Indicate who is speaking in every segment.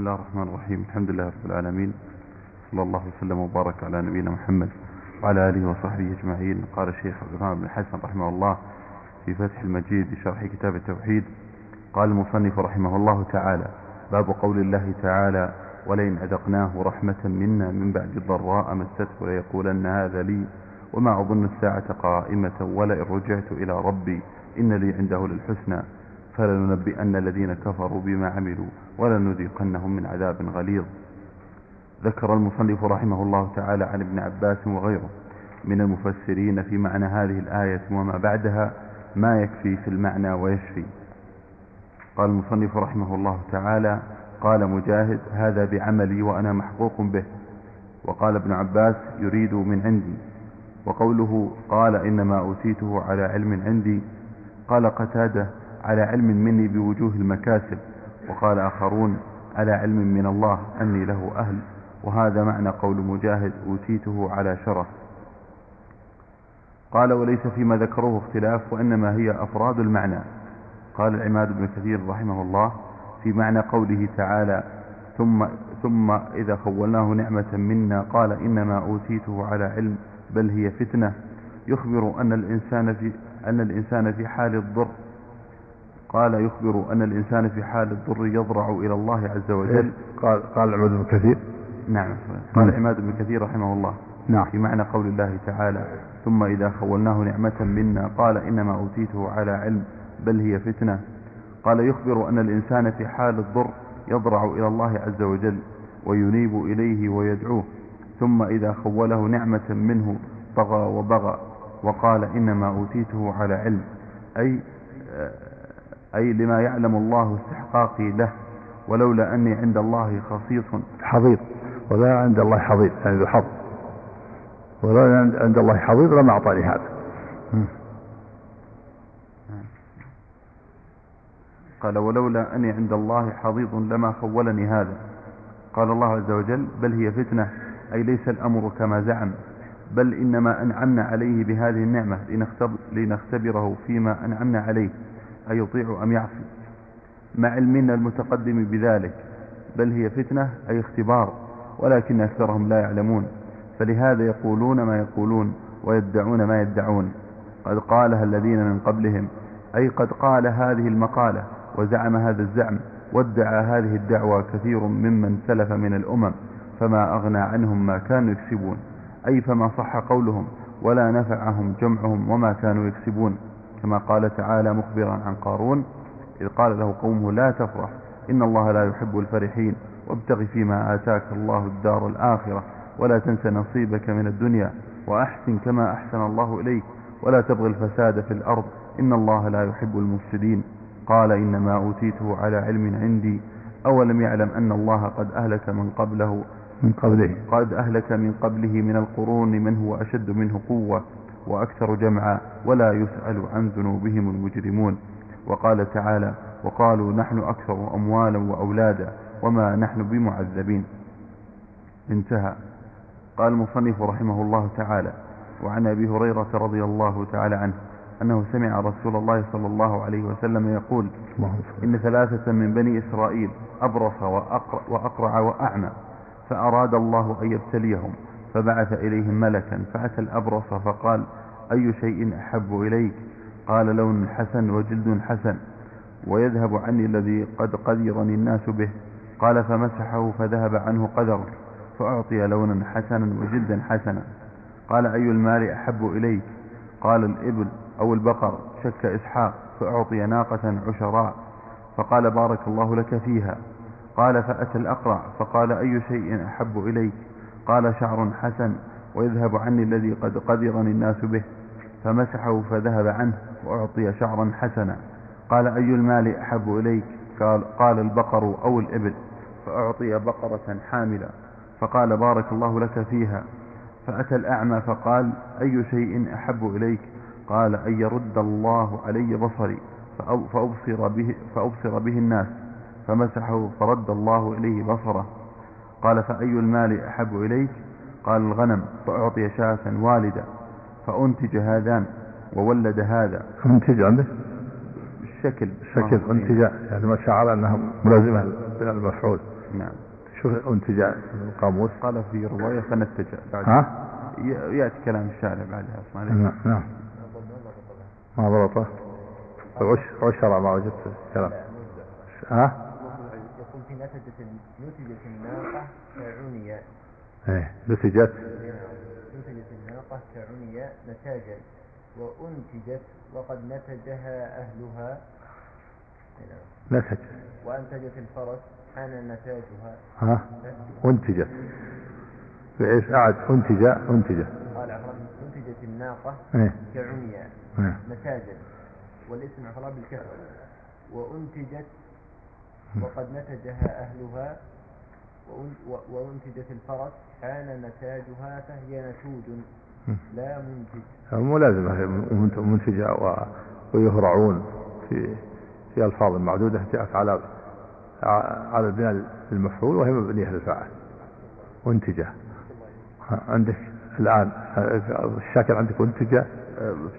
Speaker 1: بسم الله الرحمن الرحيم الحمد لله رب العالمين صلى الله وسلم وبارك على نبينا محمد وعلى آله وصحبه أجمعين قال الشيخ عبد الرحمن بن حسن رحمه الله في فتح المجيد لشرح كتاب التوحيد قال المصنف رحمه الله تعالى باب قول الله تعالى ولئن أذقناه رحمة منا من بعد ضراء مسته ليقولن هذا لي وما أظن الساعة قائمة ولئن رجعت إلى ربي إن لي عنده للحسنى فلننبئن الذين كفروا بما عملوا ولنذيقنهم من عذاب غليظ ذكر المصنف رحمه الله تعالى عن ابن عباس وغيره من المفسرين في معنى هذه الآية وما بعدها ما يكفي في المعنى ويشفي قال المصنف رحمه الله تعالى قال مجاهد هذا بعملي وأنا محقوق به وقال ابن عباس يريد من عندي وقوله قال إنما أوتيته على علم عندي قال قتاده على علم مني بوجوه المكاسب وقال آخرون على علم من الله أني له أهل وهذا معنى قول مجاهد أوتيته على شرف قال وليس فيما ذكروه اختلاف وإنما هي أفراد المعنى قال العماد بن كثير رحمه الله في معنى قوله تعالى ثم, ثم إذا خولناه نعمة منا قال إنما أوتيته على علم بل هي فتنة يخبر أن الإنسان في, أن الإنسان في حال الضر قال يخبر أن الإنسان في حال الضر يضرع إلى الله عز وجل إيه؟ قال
Speaker 2: قال عماد بن كثير
Speaker 1: نعم قال نعم. عماد بن كثير رحمه الله نعم في معنى قول الله تعالى ثم إذا خولناه نعمة منا قال إنما أوتيته على علم بل هي فتنة قال يخبر أن الإنسان في حال الضر يضرع إلى الله عز وجل وينيب إليه ويدعوه ثم إذا خوله نعمة منه طغى وبغى وقال إنما أوتيته على علم أي آه، أي لما يعلم الله استحقاقي له ولولا أني عند الله خصيص
Speaker 2: حظيظ ولا عند الله حظيظ يعني ذو حظ ولا عند الله حظيظ لما أعطاني هذا
Speaker 1: قال ولولا أني عند الله حظيظ لما خولني هذا قال الله عز وجل بل هي فتنة أي ليس الأمر كما زعم بل إنما أنعمنا عليه بهذه النعمة لنختبره فيما أنعمنا عليه أيطيع أم يعصي مع علمنا المتقدم بذلك بل هي فتنة أي اختبار ولكن أكثرهم لا يعلمون فلهذا يقولون ما يقولون ويدعون ما يدعون قد قالها الذين من قبلهم أي قد قال هذه المقالة وزعم هذا الزعم وادعى هذه الدعوة كثير ممن سلف من الأمم فما أغنى عنهم ما كانوا يكسبون أي فما صح قولهم ولا نفعهم جمعهم وما كانوا يكسبون كما قال تعالى مخبرا عن قارون إذ قال له قومه لا تفرح إن الله لا يحب الفرحين وابتغ فيما آتاك الله الدار الآخرة ولا تنس نصيبك من الدنيا وأحسن كما أحسن الله إليك ولا تبغ الفساد في الأرض إن الله لا يحب المفسدين قال إنما أوتيته على علم عندي أولم يعلم أن الله قد أهلك من قبله
Speaker 2: من قبله
Speaker 1: قد أهلك من قبله من القرون من هو أشد منه قوة وأكثر جمعا ولا يسأل عن ذنوبهم المجرمون وقال تعالى وقالوا نحن أكثر أموالا وأولادا وما نحن بمعذبين
Speaker 2: انتهى
Speaker 1: قال المصنف رحمه الله تعالى وعن أبي هريرة رضي الله تعالى عنه أنه سمع رسول الله صلى الله عليه وسلم يقول إن ثلاثة من بني إسرائيل أبرص وأقرع وأعمى فأراد الله أن يبتليهم فبعث إليهم ملكا فأتى الأبرص فقال أي شيء أحب إليك قال لون حسن وجلد حسن ويذهب عني الذي قد قدرني الناس به قال فمسحه فذهب عنه قدر فأعطي لونا حسنا وجلدا حسنا قال أي المال أحب إليك قال الإبل أو البقر شك إسحاق فأعطي ناقة عشراء فقال بارك الله لك فيها قال فأتى الأقرع فقال أي شيء أحب إليك قال شعر حسن ويذهب عني الذي قد قدرني الناس به فمسحه فذهب عنه وأعطي شعرا حسنا قال أي المال أحب إليك قال, قال البقر أو الإبل فأعطي بقرة حاملة فقال بارك الله لك فيها فأتى الأعمى فقال أي شيء أحب إليك قال أن يرد الله علي بصري فأبصر به, فأبصر به الناس فمسحه فرد الله إليه بصره قال فأي المال أحب إليك قال الغنم فأعطي شاة والدة فأنتج هذان وولد هذا
Speaker 2: أنتج عنده الشكل الشكل أنتج يعني ما شعر أنها ملازمة للمفعول
Speaker 1: نعم
Speaker 2: شوف أنتج القاموس
Speaker 1: قال في رواية فنتج ها؟ يأتي كلام الشاعر بعدها نعم نعم
Speaker 2: ما ضبطه عشر ما وجدت كلام ها؟ ايه نسجت نسجت الناقة كعمي نتاجا وأنتجت وقد نتجها أهلها نسج وأنتجت الفرس حان نتاجها ها أنتجت بإيش قعد أنتج أنتج قال عفران أنتجت الناقة ايه؟, إيه. نتاجا والاسم عفران بالكسر وأنتجت وقد نتجها أهلها وأنتجت الفرس حان نتاجها فهي نتوج لا منتج ملازمة منتجة ويهرعون في في ألفاظ معدودة جاءت على على بناء المفعول وهي مبنية للفاعل منتجة عندك الآن الشاكل عندك
Speaker 1: منتجة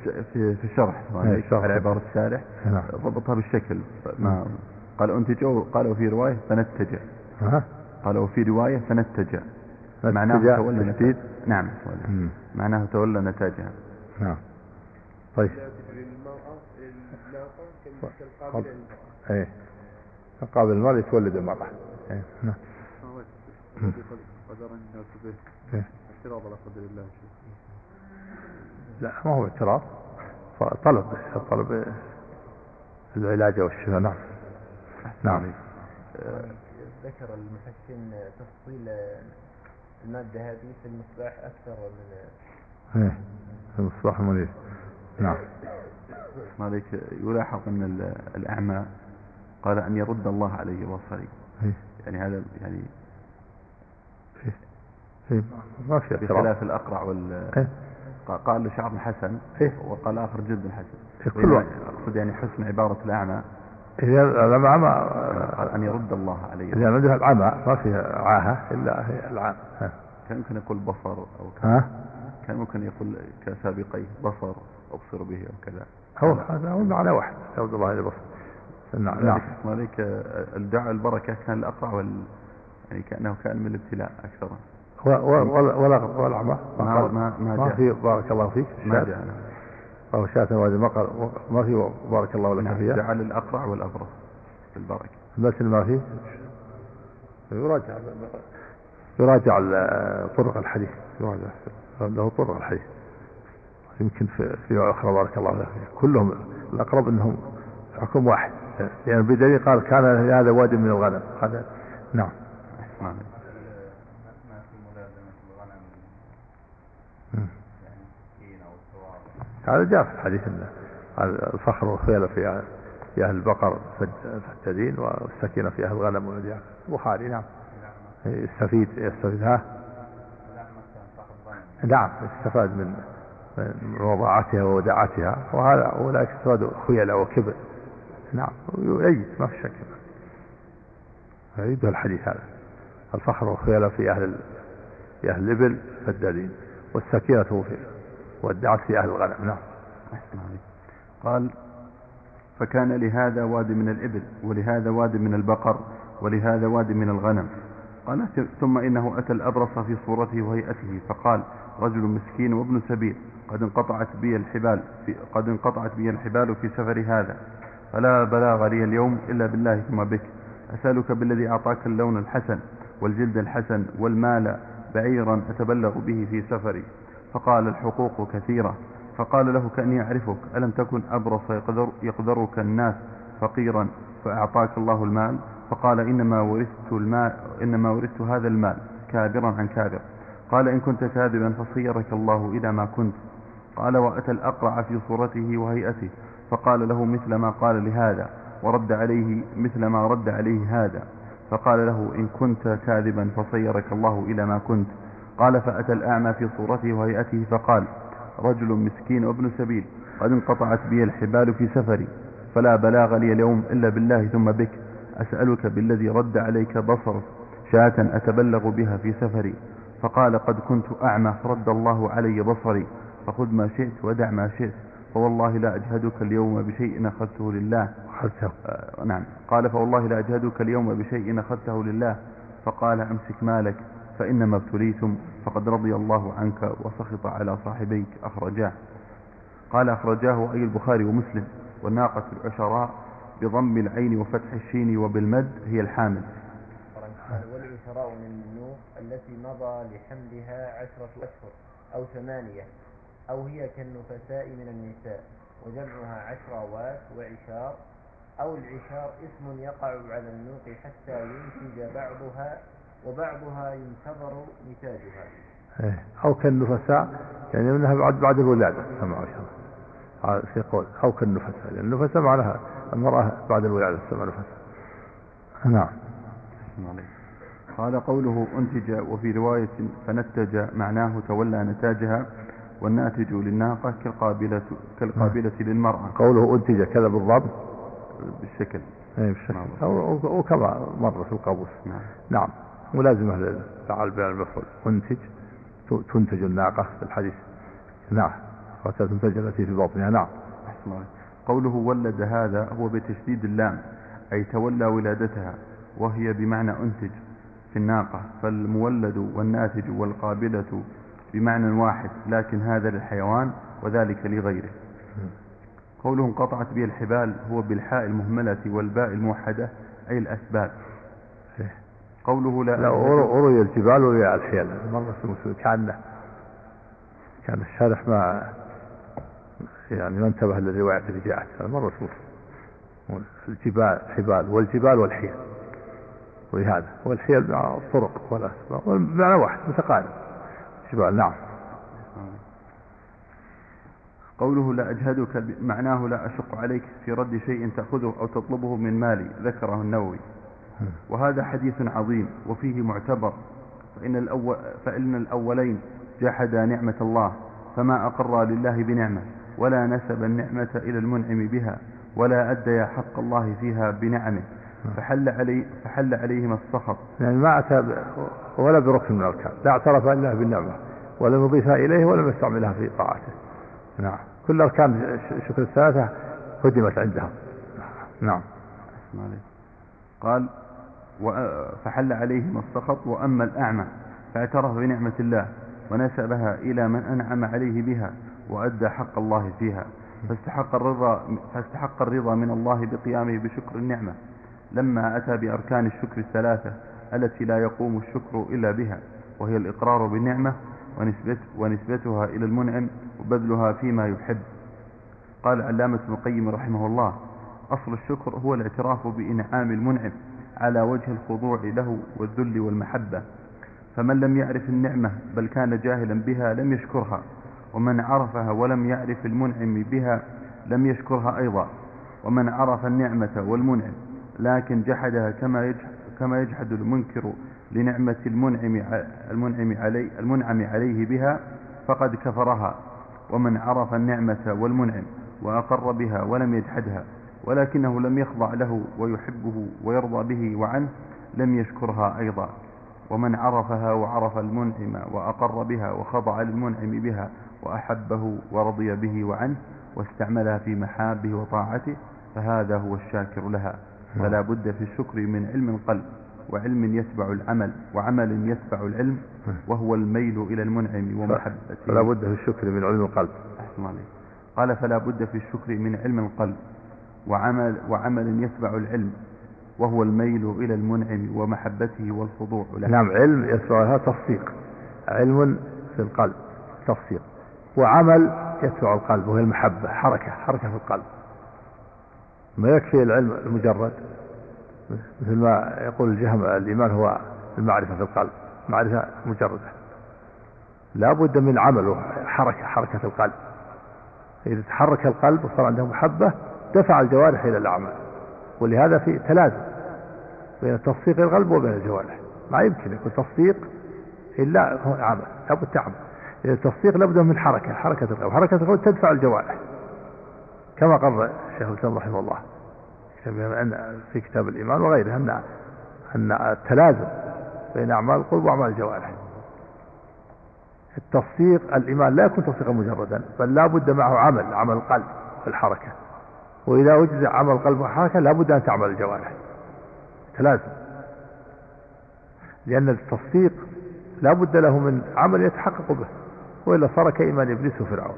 Speaker 1: في في الشرح يعني إيه، عبارة الشارح نعم. ضبطها بالشكل نعم. قال أنتجوا قالوا في رواية فنتجه قال وفي رواية فنتجع يعني نعم. معناه تولى نتاجها نعم معناه تولى نتاجها
Speaker 2: نعم طيب ايه قابل المرأة يتولد المرأة ايه نعم اعتراض قدر الله لا ما هو اعتراض طلب طلب العلاج والشفاء نعم نعم آه، ذكر المحسن تفصيل المادة هذه في المصباح أكثر من ايه في المصباح المريض نعم
Speaker 1: عليك يلاحظ أن الأعمى قال أن يرد الله عليه بصري إيه. يعني هذا يعني إيه. إيه. ما في
Speaker 2: بخلاف
Speaker 1: الأقرع وال قال قال شعر حسن وقال آخر جد حسن كله يعني أقصد يعني حسن عبارة الأعمى
Speaker 2: إذا العمى عمى
Speaker 1: أن يرد الله
Speaker 2: عليه إذا لم العمى ما فيها عاهة إلا هي العام
Speaker 1: كان ممكن يقول بصر أو كذا ها؟ كان ممكن يقول كسابقيه بصر أبصر به أو كذا
Speaker 2: هو هذا هو على واحد يرد الله عليه بصر
Speaker 1: نعم عليك نعم. الدعاء البركة كان الأقرع وال يعني كأنه كان من الابتلاء أكثر ولا
Speaker 2: ولا ولا ما ما, ما, ما, ما في بارك الله فيك ما جاء أو شاة وادي مقر ما في بارك الله لك نعم. فيها
Speaker 1: جعل الأقرع والأبرص البركة
Speaker 2: البتن ما فيه يراجع يراجع طرق الحديث يراجع له طرق الحديث يمكن في في أخرى بارك الله لك فيها كلهم الأقرب أنهم حكم واحد يعني بدليل قال كان هذا واد من الغنم هذا نعم, نعم. هذا جاء في الحديث أن الفخر والخيل في في أهل البقر فالتدين والسكينة في أهل الغنم والمديع البخاري نعم يستفيد يستفيد ها نعم استفاد من من وضاعتها ووداعتها وهذا أولئك استفادوا خيلة وكبر نعم يجد ما في شك يؤيد الحديث هذا الفخر والخيل في أهل في أهل الإبل فدادين والسكينة في ودعت في أهل الغنم نعم
Speaker 1: قال فكان لهذا واد من الإبل ولهذا واد من البقر ولهذا واد من الغنم قال ثم إنه أتى الأبرص في صورته وهيئته فقال رجل مسكين وابن سبيل قد انقطعت بي الحبال في قد انقطعت بي الحبال في سفر هذا فلا بلاغ لي اليوم إلا بالله ثم بك أسألك بالذي أعطاك اللون الحسن والجلد الحسن والمال بعيرا أتبلغ به في سفري فقال الحقوق كثيرة فقال له كأني أعرفك ألم تكن أبرص يقدر يقدرك الناس فقيرا فأعطاك الله المال فقال إنما ورثت, المال إنما ورثت هذا المال كابرا عن كابر قال إن كنت كاذبا فصيرك الله إلى ما كنت قال وأتى الأقرع في صورته وهيئته فقال له مثل ما قال لهذا ورد عليه مثل ما رد عليه هذا فقال له إن كنت كاذبا فصيرك الله إلى ما كنت قال فأتى الأعمى في صورته وهيئته فقال رجل مسكين وابن سبيل قد انقطعت بي الحبال في سفري فلا بلاغ لي اليوم إلا بالله ثم بك أسألك بالذي رد عليك بصرك شاة أتبلغ بها في سفري فقال قد كنت أعمى فرد الله علي بصري فخذ ما شئت ودع ما شئت فوالله لا أجهدك اليوم بشيء أخذته لله
Speaker 2: أخذته
Speaker 1: آه نعم قال فوالله لا أجهدك اليوم بشيء أخذته لله فقال أمسك مالك فإنما ابتليتم فقد رضي الله عنك وسخط على صاحبيك أخرجاه قال أخرجاه أي البخاري ومسلم والناقة العشراء بضم العين وفتح الشين وبالمد هي الحامل والعشراء من النوق التي مضى لحملها عشرة أشهر أو ثمانية أو هي كالنفساء من النساء وجمعها
Speaker 2: عشراوات وعشار أو العشار اسم يقع على النوق حتى ينتج بعضها وبعضها ينتظر نتاجها إيه. أو كالنفساء يعني منها بعد بعد الولادة كما عشان في قول أو كالنفساء لأن النفساء معناها المرأة بعد الولادة تسمى نفساء نعم
Speaker 1: قال قوله أنتج وفي رواية فنتج معناه تولى نتاجها والناتج للناقة كالقابلة كالقابلة نعم. للمرأة
Speaker 2: قوله أنتج كذا بالضبط
Speaker 1: بالشكل
Speaker 2: أي بالشكل نعم. أو, أو كما مر في القابوس نعم, نعم. ملازمة للفعل بين المفعول أنتج تنتج الناقة في الحديث نعم حتى تنتج التي في بطنها نعم
Speaker 1: قوله ولد هذا هو بتشديد اللام أي تولى ولادتها وهي بمعنى أنتج في الناقة فالمولد والناتج والقابلة بمعنى واحد لكن هذا للحيوان وذلك لغيره قوله انقطعت به الحبال هو بالحاء المهملة والباء الموحدة أي الأسباب
Speaker 2: قوله لا لا أروي الجبال وروي الحيل مرة في كان كان الشارح ما يعني ما انتبه للرواية اللي جاءت مرة في مسلم الجبال الحبال والجبال والحيل ولهذا والحيل مع الطرق والأسباب معنى واحد متقارب الجبال نعم
Speaker 1: قوله لا أجهدك معناه لا أشق عليك في رد شيء تأخذه أو تطلبه من مالي ذكره النووي وهذا حديث عظيم وفيه معتبر فإن, الأول فإن الأولين جحدا نعمة الله فما أقر لله بنعمة ولا نسب النعمة إلى المنعم بها ولا أدى حق الله فيها بنعمه فحل, علي فحل عليهما السخط
Speaker 2: يعني ما أتى ولا بركن من الأركان لا اعترف الله بالنعمة ولم يضيفها إليه ولم يستعملها في طاعته نعم كل أركان الشكر الثلاثة هدمت عندها نعم
Speaker 1: قال فحل ما السخط وأما الأعمى فاعترف بنعمة الله ونسبها إلى من أنعم عليه بها وأدى حق الله فيها فاستحق الرضا, فاستحق الرضا من الله بقيامه بشكر النعمة لما أتى بأركان الشكر الثلاثة التي لا يقوم الشكر إلا بها وهي الإقرار بالنعمة ونسبت ونسبتها إلى المنعم وبذلها فيما يحب قال علامة ابن القيم رحمه الله أصل الشكر هو الاعتراف بإنعام المنعم على وجه الخضوع له والذل والمحبة فمن لم يعرف النعمة بل كان جاهلا بها لم يشكرها ومن عرفها ولم يعرف المنعم بها لم يشكرها أيضا ومن عرف النعمة والمنعم لكن جحدها كما يجحد, كما يجحد المنكر لنعمة المنعم المنعم علي المنعم عليه بها فقد كفرها ومن عرف النعمة والمنعم وأقر بها ولم يجحدها ولكنه لم يخضع له ويحبه ويرضى به وعنه لم يشكرها أيضا ومن عرفها وعرف المنعم وأقر بها وخضع المنعم بها وأحبه ورضي به وعنه واستعملها في محابه وطاعته فهذا هو الشاكر لها فلا بد في الشكر من علم القلب وعلم يتبع العمل وعمل يتبع العلم وهو الميل إلى المنعم ومحبته
Speaker 2: فلا بد في الشكر من علم القلب
Speaker 1: قال فلا بد في الشكر من علم القلب وعمل, وعمل يتبع العلم وهو الميل إلى المنعم ومحبته والخضوع
Speaker 2: له نعم علم يتبعها تصديق علم في القلب تصديق وعمل يتبع القلب وهي المحبة حركة حركة في القلب ما يكفي العلم المجرد مثل ما يقول الجهم الإيمان هو المعرفة في القلب معرفة مجردة لا بد من عمل حركة حركة القلب إذا تحرك القلب وصار عنده محبة دفع الجوارح إلى الأعمال ولهذا في تلازم بين تصفيق القلب وبين الجوارح ما يمكن يكون تصفيق إلا عمل لابد تعمل التصفيق لابد من حركة حركة القلب حركة القلب تدفع الجوارح كما قرر الشيخ الإسلام رحمه الله في كتاب الإيمان وغيره أن أن التلازم بين أعمال القلب وأعمال الجوارح التصديق الإيمان لا يكون تصديقا مجردا بل لا بد معه عمل عمل القلب في الحركة وإذا أجزع عمل قلب وحركة لابد أن تعمل الجوارح لازم لأن التصديق لابد له من عمل يتحقق به وإلا صار كإيمان إبليس وفرعون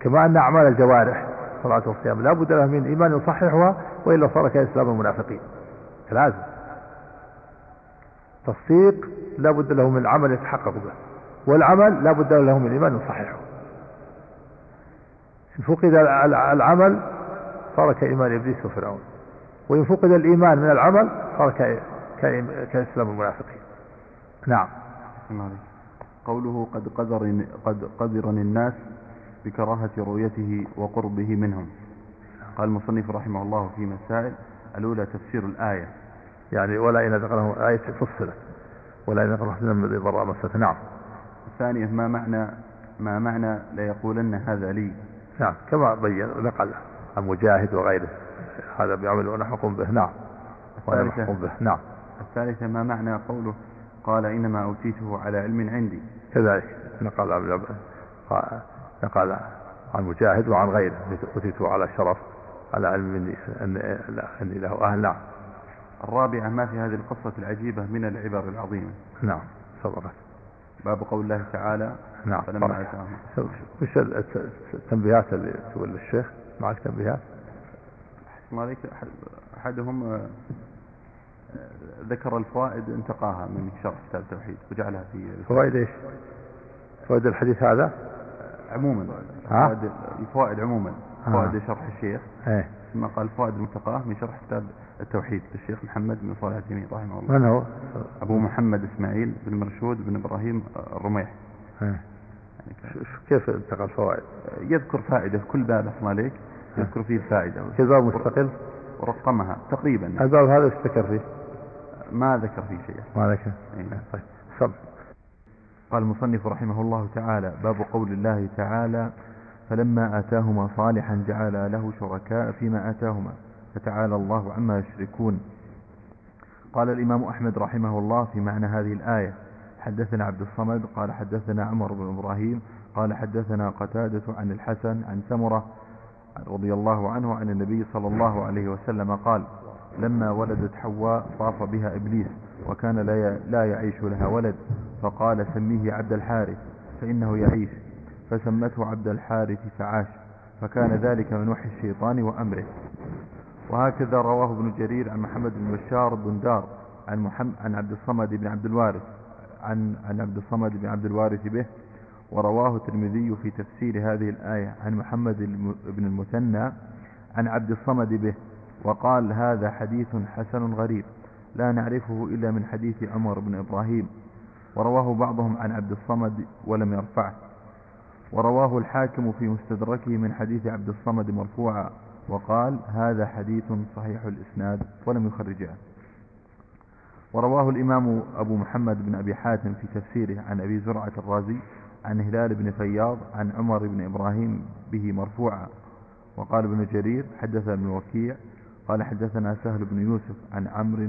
Speaker 2: كما أن أعمال الجوارح صلاة والصيام لابد له من إيمان يصححها وإلا صار كإسلام المنافقين لازم تصديق لابد له من عمل يتحقق به والعمل لابد له من إيمان يصححه فقد العمل ترك ايمان إبليس وفرعون وإن فقد الإيمان من العمل ترك كإسلام المنافقين نعم
Speaker 1: قوله قد قدر قد قدرني الناس بكراهة رؤيته وقربه منهم قال المصنف رحمه الله في مسائل الأولى تفسير الآية
Speaker 2: يعني ولا إن ذكره آية فصلت ولا إن ذكرهم ضراء مسته نعم
Speaker 1: الثانية ما معنى ما معنى ليقولن هذا لي
Speaker 2: نعم كما بين نقل عن مجاهد وغيره هذا بيعمل ونحكم به نعم وانا به نعم
Speaker 1: الثالثة ما معنى قوله قال إنما أوتيته على علم عندي
Speaker 2: كذلك نقل عن نقل عن مجاهد وعن غيره أوتيته على شرف على علم مني أني له أهل نعم
Speaker 1: الرابعة ما في هذه القصة العجيبة من العبر العظيمة
Speaker 2: نعم تفضل
Speaker 1: باب قول الله تعالى
Speaker 2: نعم وش التنبيهات اللي تقول للشيخ معك تنبيهات؟
Speaker 1: ما عليك احدهم آه، آه، ذكر الفوائد انتقاها من شرح كتاب التوحيد وجعلها في
Speaker 2: فوائد ايش؟ فوائد الحديث هذا؟ آه،
Speaker 1: عموما فوائد الفوائد عموما فوائد شرح الشيخ ايه ثم قال الفوائد منتقاه من شرح كتاب التوحيد للشيخ محمد بن صالح الجميل رحمه الله
Speaker 2: من هو؟
Speaker 1: ابو محمد اسماعيل بن مرشود بن ابراهيم الرميح ايه
Speaker 2: كيف انتقل فوائد؟
Speaker 1: يذكر فائدة في كل باب أحسن عليك نعم. يذكر فيه فائدة كذاب
Speaker 2: مستقل
Speaker 1: ورقمها تقريبا
Speaker 2: الباب هذا ايش
Speaker 1: ذكر فيه؟ ما
Speaker 2: ذكر
Speaker 1: فيه شيء
Speaker 2: ما ذكر اي نعم طيب سم.
Speaker 1: قال المصنف رحمه الله تعالى باب قول الله تعالى فلما آتاهما صالحا جعل له شركاء فيما آتاهما فتعالى الله عما يشركون قال الإمام أحمد رحمه الله في معنى هذه الآية حدثنا عبد الصمد قال حدثنا عمر بن إبراهيم قال حدثنا قتادة عن الحسن عن سمرة رضي الله عنه عن النبي صلى الله عليه وسلم قال لما ولدت حواء طاف بها إبليس وكان لا يعيش لها ولد فقال سميه عبد الحارث فإنه يعيش فسمته عبد الحارث فعاش فكان ذلك من وحي الشيطان وأمره وهكذا رواه ابن جرير عن محمد بن بشار بن دار عن, محمد عن عبد الصمد بن عبد الوارث عن عن عبد الصمد بن عبد الوارث به ورواه الترمذي في تفسير هذه الآية عن محمد بن المثنى عن عبد الصمد به وقال هذا حديث حسن غريب لا نعرفه إلا من حديث عمر بن إبراهيم ورواه بعضهم عن عبد الصمد ولم يرفعه ورواه الحاكم في مستدركه من حديث عبد الصمد مرفوعا وقال هذا حديث صحيح الإسناد ولم يخرجه ورواه الإمام أبو محمد بن أبي حاتم في تفسيره عن أبي زرعة الرازي عن هلال بن فياض عن عمر بن إبراهيم به مرفوعا وقال ابن جرير حدث ابن وكيع قال حدثنا سهل بن يوسف عن عمرو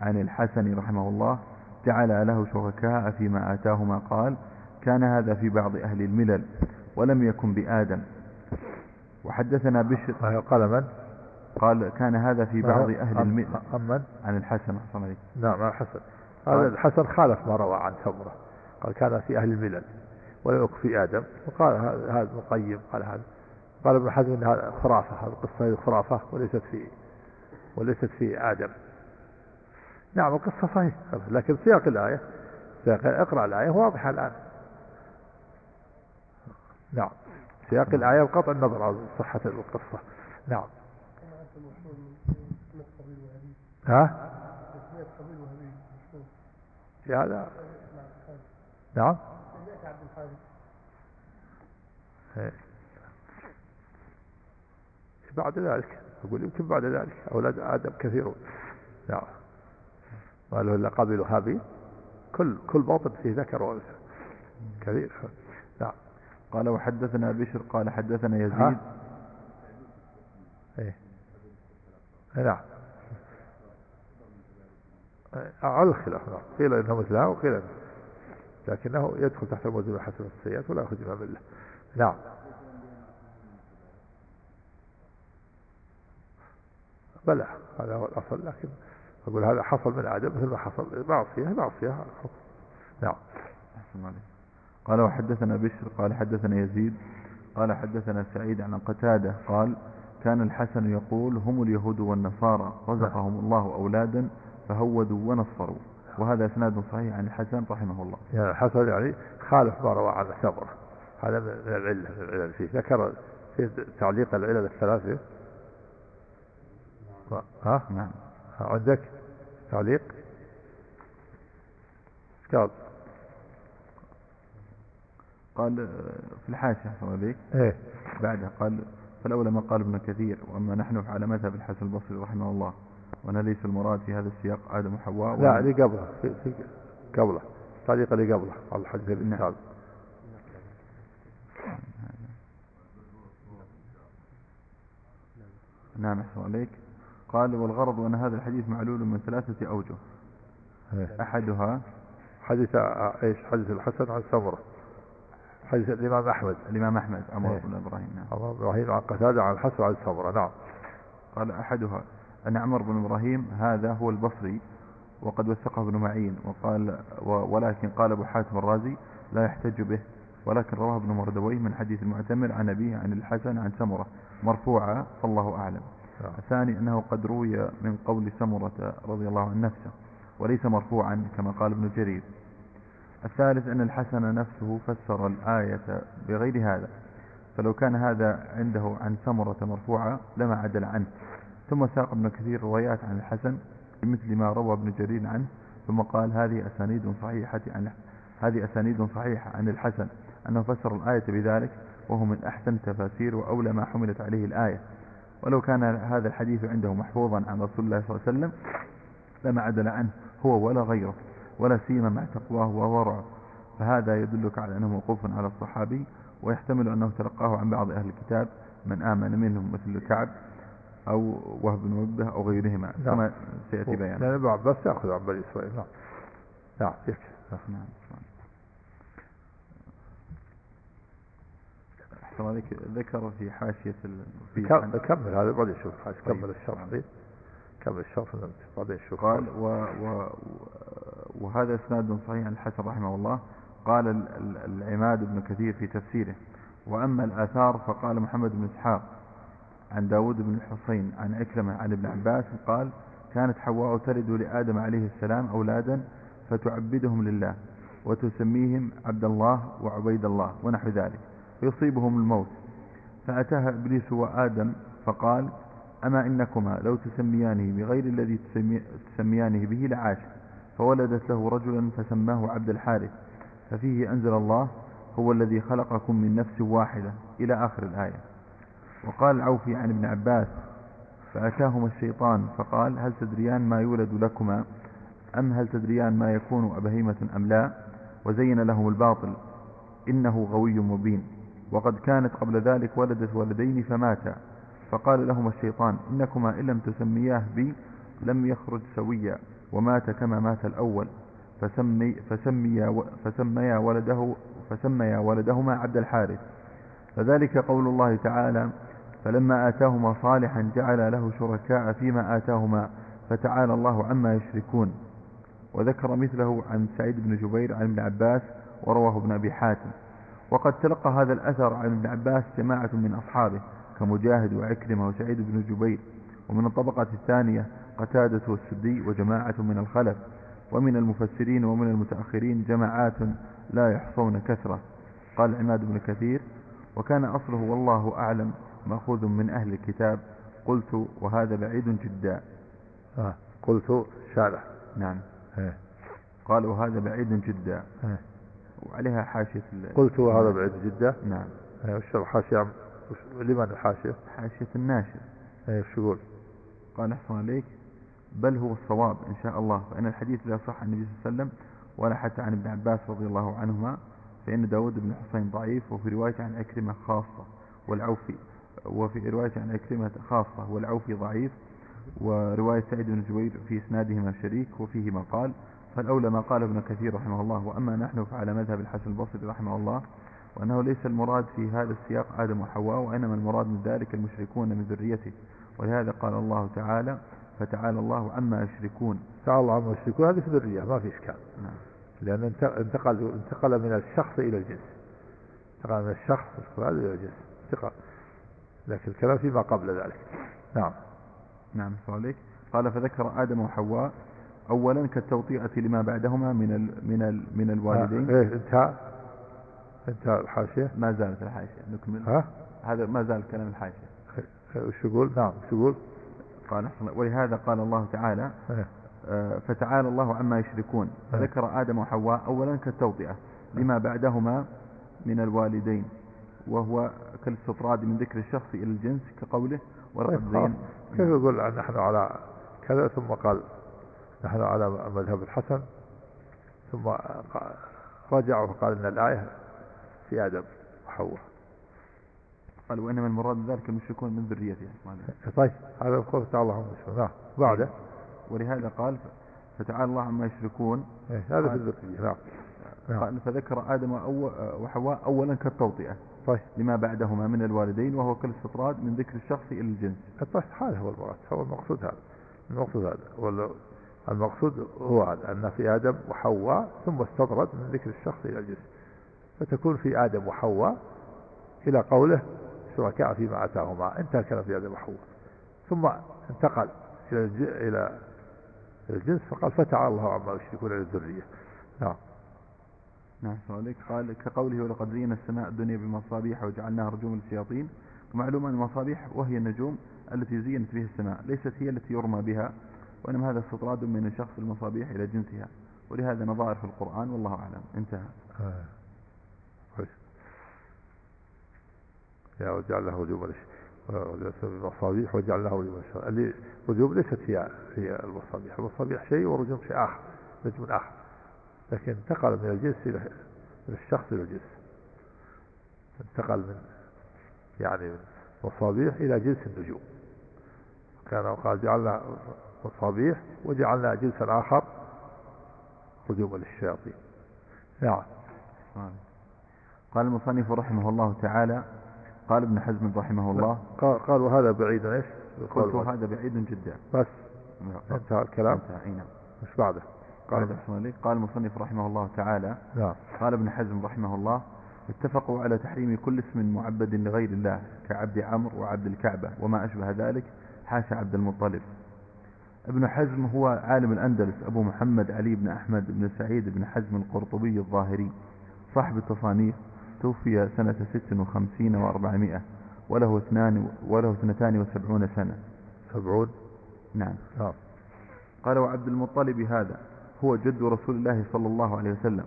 Speaker 1: عن الحسن رحمه الله جعل له شركاء فيما آتاهما قال كان هذا في بعض أهل الملل ولم يكن بآدم وحدثنا بشر
Speaker 2: قال من؟
Speaker 1: قال كان هذا في بعض نعم. أهل المئة عن الحسن أحسن عليك
Speaker 2: نعم
Speaker 1: عن
Speaker 2: الحسن هذا الحسن خالف ما روى عن ثمرة قال كان في أهل الملل ولا يكفي آدم وقال هذا ابن القيم قال هذا قال ابن حزم انها خرافة هذه القصة هذه خرافة وليست في وليست في آدم نعم القصة صحيح لكن سياق الآية سياق اقرأ الآية واضحة الآن نعم سياق الآية وقطع النظر عن صحة القصة نعم ها في هذا إيه، نعم إيه. بعد ذلك يقول يمكن بعد ذلك أولاد آدم كثيرون نعم قالوا إلا قبلوا هابيل كل كل باطن فيه ذكر وأنثى كثير نعم قال وحدثنا بشر قال حدثنا يزيد ايه نعم على الخلاف نعم قيل إنه مثلها وقيل إنه لكنه يدخل تحت الموزن حسب السيئات ولا يخرج منها بالله نعم بلى هذا هو الأصل لكن أقول هذا حصل من آدم مثل ما حصل معصية معصية نعم
Speaker 1: قال وحدثنا بشر قال حدثنا يزيد قال حدثنا سعيد عن قتادة قال كان الحسن يقول هم اليهود والنصارى رزقهم الله أولادا فهودوا ونصروا وهذا اسناد صحيح عن الحسن رحمه الله
Speaker 2: يعني الحسن يعني خالف ما روى عنه ثمره هذا من العله العلل فيه ذكر في تعليق العلل الثلاثه نعم. ها نعم عندك تعليق قال
Speaker 1: قال في الحاشية صديق ايه بعدها قال فالأولى ما قال ابن كثير وأما نحن على مذهب الحسن البصري رحمه الله وأنا ليس المراد في هذا السياق آدم وحواء
Speaker 2: لا اللي قبله في, في قبله الطريقة اللي قبله على الحديث اللي نعم. نعم.
Speaker 1: نعم أحسن عليك قال والغرض أن هذا الحديث معلول من ثلاثة أوجه إيه. أحدها
Speaker 2: حديث إيش حديث الحسن عن سمرة حديث الإمام أحمد الإمام أحمد عمر إيه. بن إبراهيم نعم إبراهيم عن قتادة عن الحسن عن سمرة نعم
Speaker 1: قال أحدها أن عمر بن إبراهيم هذا هو البصري وقد وثقه ابن معين وقال ولكن قال أبو حاتم الرازي لا يحتج به ولكن رواه ابن مردويه من حديث المعتمر عن أبيه عن الحسن عن سمرة مرفوعة فالله أعلم نعم. الثاني أنه قد روي من قول سمرة رضي الله عن نفسه وليس مرفوعا كما قال ابن جرير الثالث أن الحسن نفسه فسر الآية بغير هذا فلو كان هذا عنده عن سمرة مرفوعة لما عدل عنه ثم ساق ابن كثير روايات عن الحسن مثل ما روى ابن جرير عنه ثم قال هذه أسانيد صحيحة عن هذه أسانيد صحيحة عن الحسن أنه فسر الآية بذلك وهو من أحسن تفاسير وأولى ما حملت عليه الآية ولو كان هذا الحديث عنده محفوظا عن رسول الله صلى الله عليه وسلم لما عدل عنه هو ولا غيره ولا سيما مع تقواه وورعه فهذا يدلك على أنه موقوف على الصحابي ويحتمل أنه تلقاه عن بعض أهل الكتاب من آمن منهم مثل كعب أو وهب بن وبه أو غيرهما نعم. كما سيأتي
Speaker 2: بيان لا يعني ابن عباس يأخذ عن بني إسرائيل نعم نعم يكفي نعم
Speaker 1: ذكر في حاشية ال...
Speaker 2: في كمل هذا بعدين شوف حاشية طيب. كمل الشرح دي نعم. كمل الشرح بعدين شوف
Speaker 1: قال و... و... وهذا إسناد صحيح عن الحسن رحمه الله قال العماد بن كثير في تفسيره وأما الآثار فقال محمد بن إسحاق عن داود بن الحصين عن عكرمة عن ابن عباس قال كانت حواء تلد لآدم عليه السلام أولادا فتعبدهم لله وتسميهم عبد الله وعبيد الله ونحو ذلك فيصيبهم الموت فأتاها إبليس وآدم فقال أما إنكما لو تسميانه بغير الذي تسمي تسميانه به لعاش فولدت له رجلا فسماه عبد الحارث ففيه أنزل الله هو الذي خلقكم من نفس واحدة إلى آخر الآية وقال العوفي عن ابن عباس فأتاهما الشيطان فقال هل تدريان ما يولد لكما أم هل تدريان ما يكون أبهيمة أم لا وزين لهم الباطل إنه غوي مبين وقد كانت قبل ذلك ولدت ولدين فماتا فقال لهما الشيطان إنكما إن لم تسمياه بي لم يخرج سويا ومات كما مات الأول فسمي فسمي فسميا ولده فسميا ولدهما عبد الحارث فذلك قول الله تعالى فلما آتاهما صالحا جعل له شركاء فيما آتاهما فتعالى الله عما يشركون وذكر مثله عن سعيد بن جبير عن ابن عباس ورواه ابن أبي حاتم وقد تلقى هذا الأثر عن ابن عباس جماعة من أصحابه كمجاهد وعكرمة وسعيد بن جبير ومن الطبقة الثانية قتادة والسدي وجماعة من الخلف ومن المفسرين ومن المتأخرين جماعات لا يحصون كثرة قال عماد بن كثير وكان أصله والله أعلم مأخوذ من أهل الكتاب قلت وهذا بعيد جدا
Speaker 2: آه. قلت شارح
Speaker 1: نعم إيه قال وهذا بعيد جدا إيه وعليها حاشية
Speaker 2: قلت وهذا بعيد جدا نعم آه، وش الحاشية لمن الحاشية
Speaker 1: حاشية الناشر آه، وش يقول قال أحسن عليك بل هو الصواب إن شاء الله فإن الحديث لا صح عن النبي صلى الله عليه وسلم ولا حتى عن ابن عباس رضي الله عنهما فإن داود بن حسين ضعيف وفي رواية عن أكرمة خاصة والعوفي وفي رواية عن عكرمة خاصة والعوفي ضعيف ورواية سعيد بن جبير في إسنادهما شريك وفيه ما قال فالأولى ما قال ابن كثير رحمه الله وأما نحن فعلى مذهب الحسن البصري رحمه الله وأنه ليس المراد في هذا السياق آدم وحواء وإنما المراد من ذلك المشركون من ذريته ولهذا قال الله تعالى فتعالى الله عما يشركون تعالى
Speaker 2: الله عما يشركون هذه في ذرية ما في إشكال نعم. لأن انتقل انتقل من الشخص إلى الجنس انتقل من الشخص إلى الجنس انتقل لكن الكلام فيما قبل ذلك
Speaker 1: نعم نعم صالح قال فذكر آدم وحواء أولا كالتوطئة لما بعدهما من ال من ال من الوالدين
Speaker 2: إيه انتهى انتهى الحاشية
Speaker 1: ما زالت الحاشية نكمل ها هذا ما زال كلام الحاشية
Speaker 2: وش يقول نعم وش يقول
Speaker 1: قال ولهذا قال الله تعالى إيه. آه، فتعالى الله عما يشركون إيه. ذكر آدم وحواء أولا كالتوطئة لما بعدهما من الوالدين وهو كالاستطراد من ذكر الشخص إلى الجنس كقوله
Speaker 2: ولقد طيب، زين كيف يقول نحن على كذا ثم قال نحن على مذهب الحسن ثم رجع وقال أن الآية في آدم وحواء
Speaker 1: قال وإنما المراد ذلك المشركون من ذريته
Speaker 2: يعني. طيب هذا القول تعالى الله عما يشركون بعده طيب.
Speaker 1: ولهذا قال فتعالى الله عما يشركون
Speaker 2: إيه، هذا في الذرية نعم
Speaker 1: قال فذكر آدم وحواء أولا كالتوطئة طيب لما بعدهما من الوالدين وهو كل استطراد من ذكر الشخص إلى الجنس
Speaker 2: الطيب هذا هو المراد هو المقصود هذا المقصود هذا المقصود هو هذا أن في آدم وحواء ثم استطرد من ذكر الشخص إلى الجنس فتكون في آدم وحواء إلى قوله شركاء فيما أتاهما انتهى الكلام في آدم وحواء ثم انتقل إلى إلى الجنس فقال فتعالى الله عما يشركون إلى الذرية
Speaker 1: نعم نعم عليك قال كقوله ولقد زينا السماء الدنيا بمصابيح وجعلناها رجوما للشياطين ومعلوم أن المصابيح وهي النجوم التي زينت بها السماء ليست هي التي يرمى بها وإنما هذا استطراد من شخص المصابيح إلى جنسها ولهذا نظائر في القرآن والله أعلم انتهى آه. طيب.
Speaker 2: يا وجعل له وجوب المصابيح وجعل له وجوب اللي الوجوب ليست هي هي المصابيح المصابيح شيء ورجوم شيء آخر نجم آخر لكن انتقل من الجنس إلى من الشخص إلى الجنس انتقل من يعني من مصابيح إلى جنس النجوم كان قال جعلنا مصابيح وجعلنا جنسا آخر هجوما للشياطين نعم
Speaker 1: قال المصنف رحمه الله تعالى قال ابن حزم رحمه الله قال
Speaker 2: قال وهذا بعيد ايش؟
Speaker 1: قلت هذا بعيد جدا
Speaker 2: بس نعم. انتهى الكلام انتهى مش نعم. بعده
Speaker 1: قال قال المصنف رحمه الله تعالى نعم قال ابن حزم رحمه الله اتفقوا على تحريم كل اسم معبد لغير الله كعبد عمرو وعبد الكعبة وما أشبه ذلك حاشا عبد المطلب ابن حزم هو عالم الأندلس أبو محمد علي بن أحمد بن سعيد بن حزم القرطبي الظاهري صاحب التصانيف توفي سنة 56 و400 وله اثنان وله 72 سنة
Speaker 2: سبعون
Speaker 1: نعم آه. قال وعبد المطلب هذا هو جد رسول الله صلى الله عليه وسلم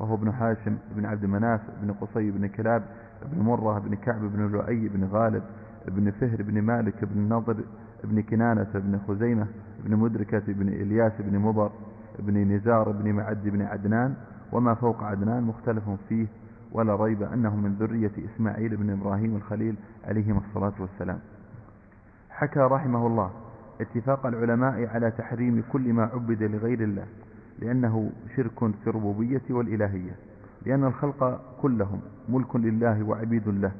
Speaker 1: وهو ابن حاشم بن عبد مناف بن قصي بن كلاب بن مرة بن كعب بن لؤي بن غالب بن فهر بن مالك بن نضر بن كنانة بن خزيمة بن مدركة بن إلياس بن مضر بن نزار بن معد بن عدنان وما فوق عدنان مختلف فيه ولا ريب أنه من ذرية إسماعيل بن إبراهيم الخليل عليهما الصلاة والسلام حكى رحمه الله اتفاق العلماء على تحريم كل ما عبد لغير الله لأنه شرك في الربوبية والإلهية لأن الخلق كلهم ملك لله وعبيد له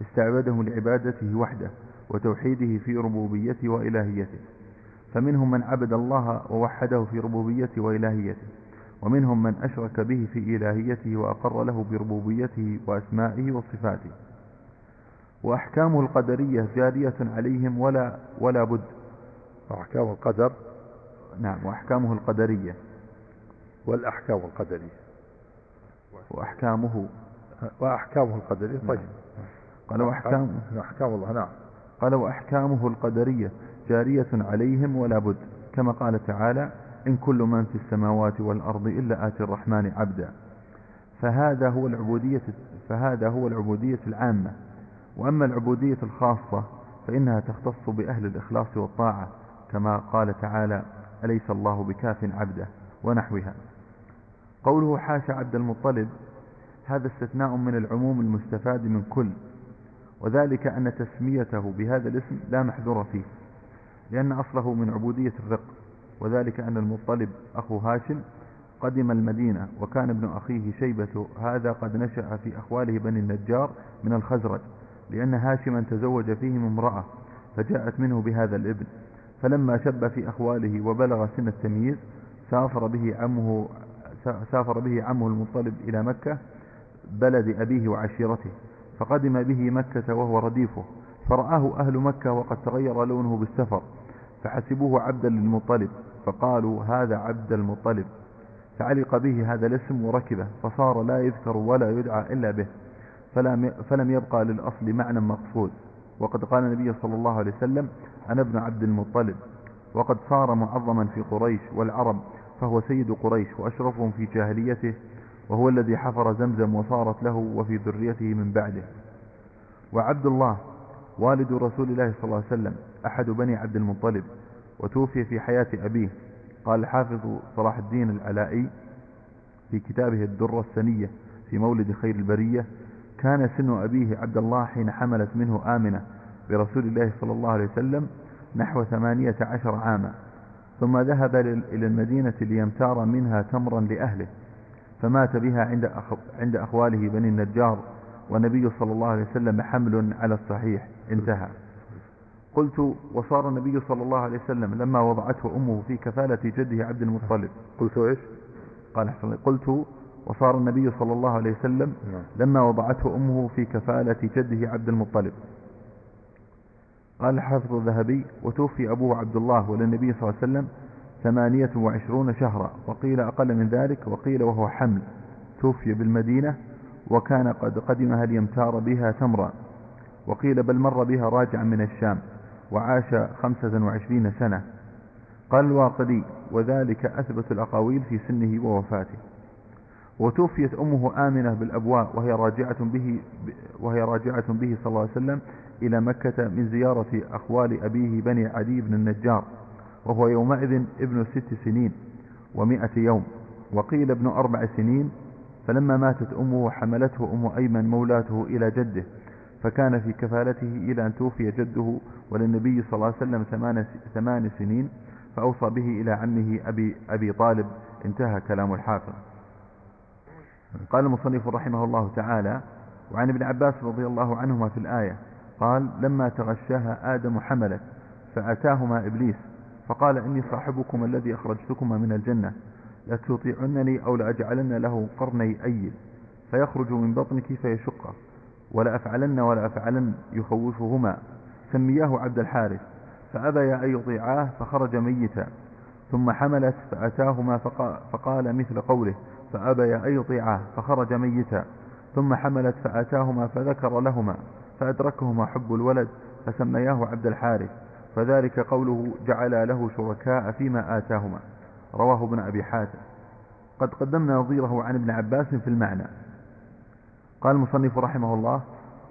Speaker 1: استعبدهم لعبادته وحده وتوحيده في ربوبيته وإلهيته فمنهم من عبد الله ووحده في ربوبيته وإلهيته ومنهم من أشرك به في إلهيته وأقر له بربوبيته وأسمائه وصفاته وأحكامه القدرية جارية عليهم ولا ولا بد
Speaker 2: أحكام القدر
Speaker 1: نعم وأحكامه القدرية
Speaker 2: والأحكام القدرية
Speaker 1: وأحكامه
Speaker 2: وأحكامه القدرية نعم. طيب قال نعم. وأحكامه أحكام الله نعم
Speaker 1: قال وأحكامه القدرية جارية عليهم ولا بد كما قال تعالى إن كل من في السماوات والأرض إلا آتي الرحمن عبدا فهذا هو العبودية فهذا هو العبودية العامة وأما العبودية الخاصة فإنها تختص بأهل الإخلاص والطاعة كما قال تعالى أليس الله بكاف عبده ونحوها قوله حاشا عبد المطلب هذا استثناء من العموم المستفاد من كل وذلك أن تسميته بهذا الاسم لا محذور فيه لأن أصله من عبودية الرق وذلك أن المطلب أخو هاشم قدم المدينة وكان ابن أخيه شيبة هذا قد نشأ في أخواله بني النجار من الخزرج لأن هاشما تزوج فيهم امرأة فجاءت منه بهذا الابن فلما شب في أخواله وبلغ سن التمييز سافر به عمه سافر به عمه المطلب إلى مكة بلد أبيه وعشيرته فقدم به مكة وهو رديفه فرآه أهل مكة وقد تغير لونه بالسفر فحسبوه عبدا للمطلب فقالوا هذا عبد المطلب فعلق به هذا الاسم وركبه فصار لا يذكر ولا يدعى إلا به فلم يبقى للأصل معنى مقصود وقد قال النبي صلى الله عليه وسلم أنا ابن عبد المطلب وقد صار معظما في قريش والعرب فهو سيد قريش وأشرفهم في جاهليته وهو الذي حفر زمزم وصارت له وفي ذريته من بعده وعبد الله والد رسول الله صلى الله عليه وسلم أحد بني عبد المطلب وتوفي في حياة أبيه قال الحافظ صلاح الدين العلائي في كتابه الدرة السنية في مولد خير البرية كان سن أبيه عبد الله حين حملت منه آمنة برسول الله صلى الله عليه وسلم نحو ثمانية عشر عاما ثم ذهب إلى المدينة ليمتار منها تمرا لأهله فمات بها عند, أخو عند أخواله بني النجار والنبي صلى الله عليه وسلم حمل على الصحيح انتهى قلت وصار النبي صلى الله عليه وسلم لما وضعته أمه في كفالة جده عبد المطلب قلت إيش
Speaker 2: قال حسن
Speaker 1: قلت وصار النبي صلى الله عليه وسلم نعم. لما وضعته أمه في كفالة جده عبد المطلب قال حافظ الذهبي وتوفي أبوه عبد الله وللنبي صلى الله عليه وسلم ثمانية وعشرون شهرا وقيل أقل من ذلك وقيل وهو حمل توفي بالمدينة وكان قد قدمها ليمتار بها تمرا وقيل بل مر بها راجعا من الشام وعاش خمسة وعشرين سنة قال الواقدي وذلك أثبت الأقاويل في سنه ووفاته وتوفيت أمه آمنة بالأبواء وهي راجعة به وهي راجعة به صلى الله عليه وسلم إلى مكة من زيارة أخوال أبيه بني عدي بن النجار وهو يومئذ ابن ست سنين ومائة يوم وقيل ابن أربع سنين فلما ماتت أمه حملته أم أيمن مولاته إلى جده فكان في كفالته إلى أن توفي جده وللنبي صلى الله عليه وسلم ثمان, ثمان سنين فأوصى به إلى عمه أبي, أبي طالب انتهى كلام الحافظ قال المصنف رحمه الله تعالى وعن ابن عباس رضي الله عنهما في الآية قال لما تغشاها آدم حملت فأتاهما إبليس فقال إني صاحبكم الذي أخرجتكما من الجنة لتطيعنني أو لأجعلن له قرني أيل فيخرج من بطنك فيشقه ولأفعلن ولأفعلن يخوفهما سمياه عبد الحارث فأبيا أن يطيعاه فخرج ميتا ثم حملت فأتاهما فقال مثل قوله فأبيا أن يطيعاه فخرج ميتا ثم حملت فأتاهما فذكر لهما فأدركهما حب الولد فسمياه عبد الحارث فذلك قوله جعل له شركاء فيما آتاهما رواه ابن أبي حاتم قد قدمنا نظيره عن ابن عباس في المعنى قال المصنف رحمه الله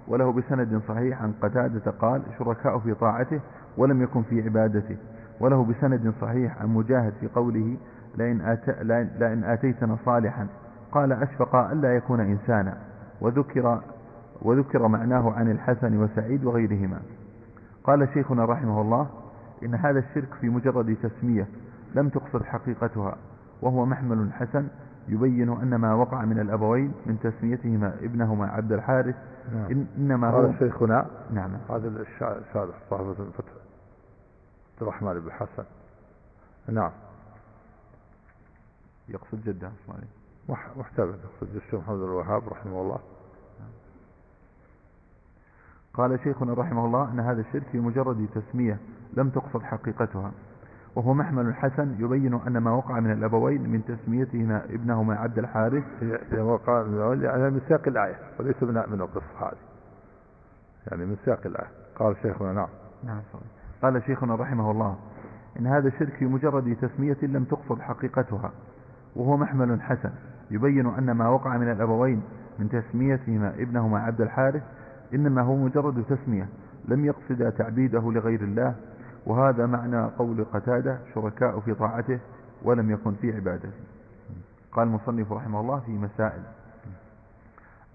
Speaker 1: وله بسند صحيح عن قتادة قال شركاء في طاعته ولم يكن في عبادته وله بسند صحيح عن مجاهد في قوله لئن, آت... لئن آتيتنا صالحا قال أشفق ألا يكون إنسانا وذكر وذكر معناه عن الحسن وسعيد وغيرهما قال شيخنا رحمه الله إن هذا الشرك في مجرد تسمية لم تقصد حقيقتها وهو محمل حسن يبين أن ما وقع من الأبوين من تسميتهما ابنهما عبد الحارث نعم. إن إنما هذا
Speaker 2: شيخنا نعم هذا الشارح صاحب الفتح عبد الرحمن بن حسن نعم
Speaker 1: يقصد جده
Speaker 2: واحتبس الشيخ محمد الوهاب رحمه الله
Speaker 1: قال شيخنا رحمه الله أن هذا الشرك مجرد تسمية لم تقصد حقيقتها وهو محمل حسن يبين أن ما وقع من الأبوين من تسميتهما ابنهما عبد الحارث
Speaker 2: وقع على يعني مساق الآية وليس من من القصة هذه يعني من ساق الآية قال شيخنا نعم
Speaker 1: نعم قال شيخنا رحمه الله إن هذا الشرك مجرد تسمية لم تقصد حقيقتها وهو محمل حسن يبين أن ما وقع من الأبوين من تسميتهما ابنهما عبد الحارث إنما هو مجرد تسمية لم يقصد تعبيده لغير الله وهذا معنى قول قتادة شركاء في طاعته ولم يكن في عبادته قال المصنف رحمه الله في مسائل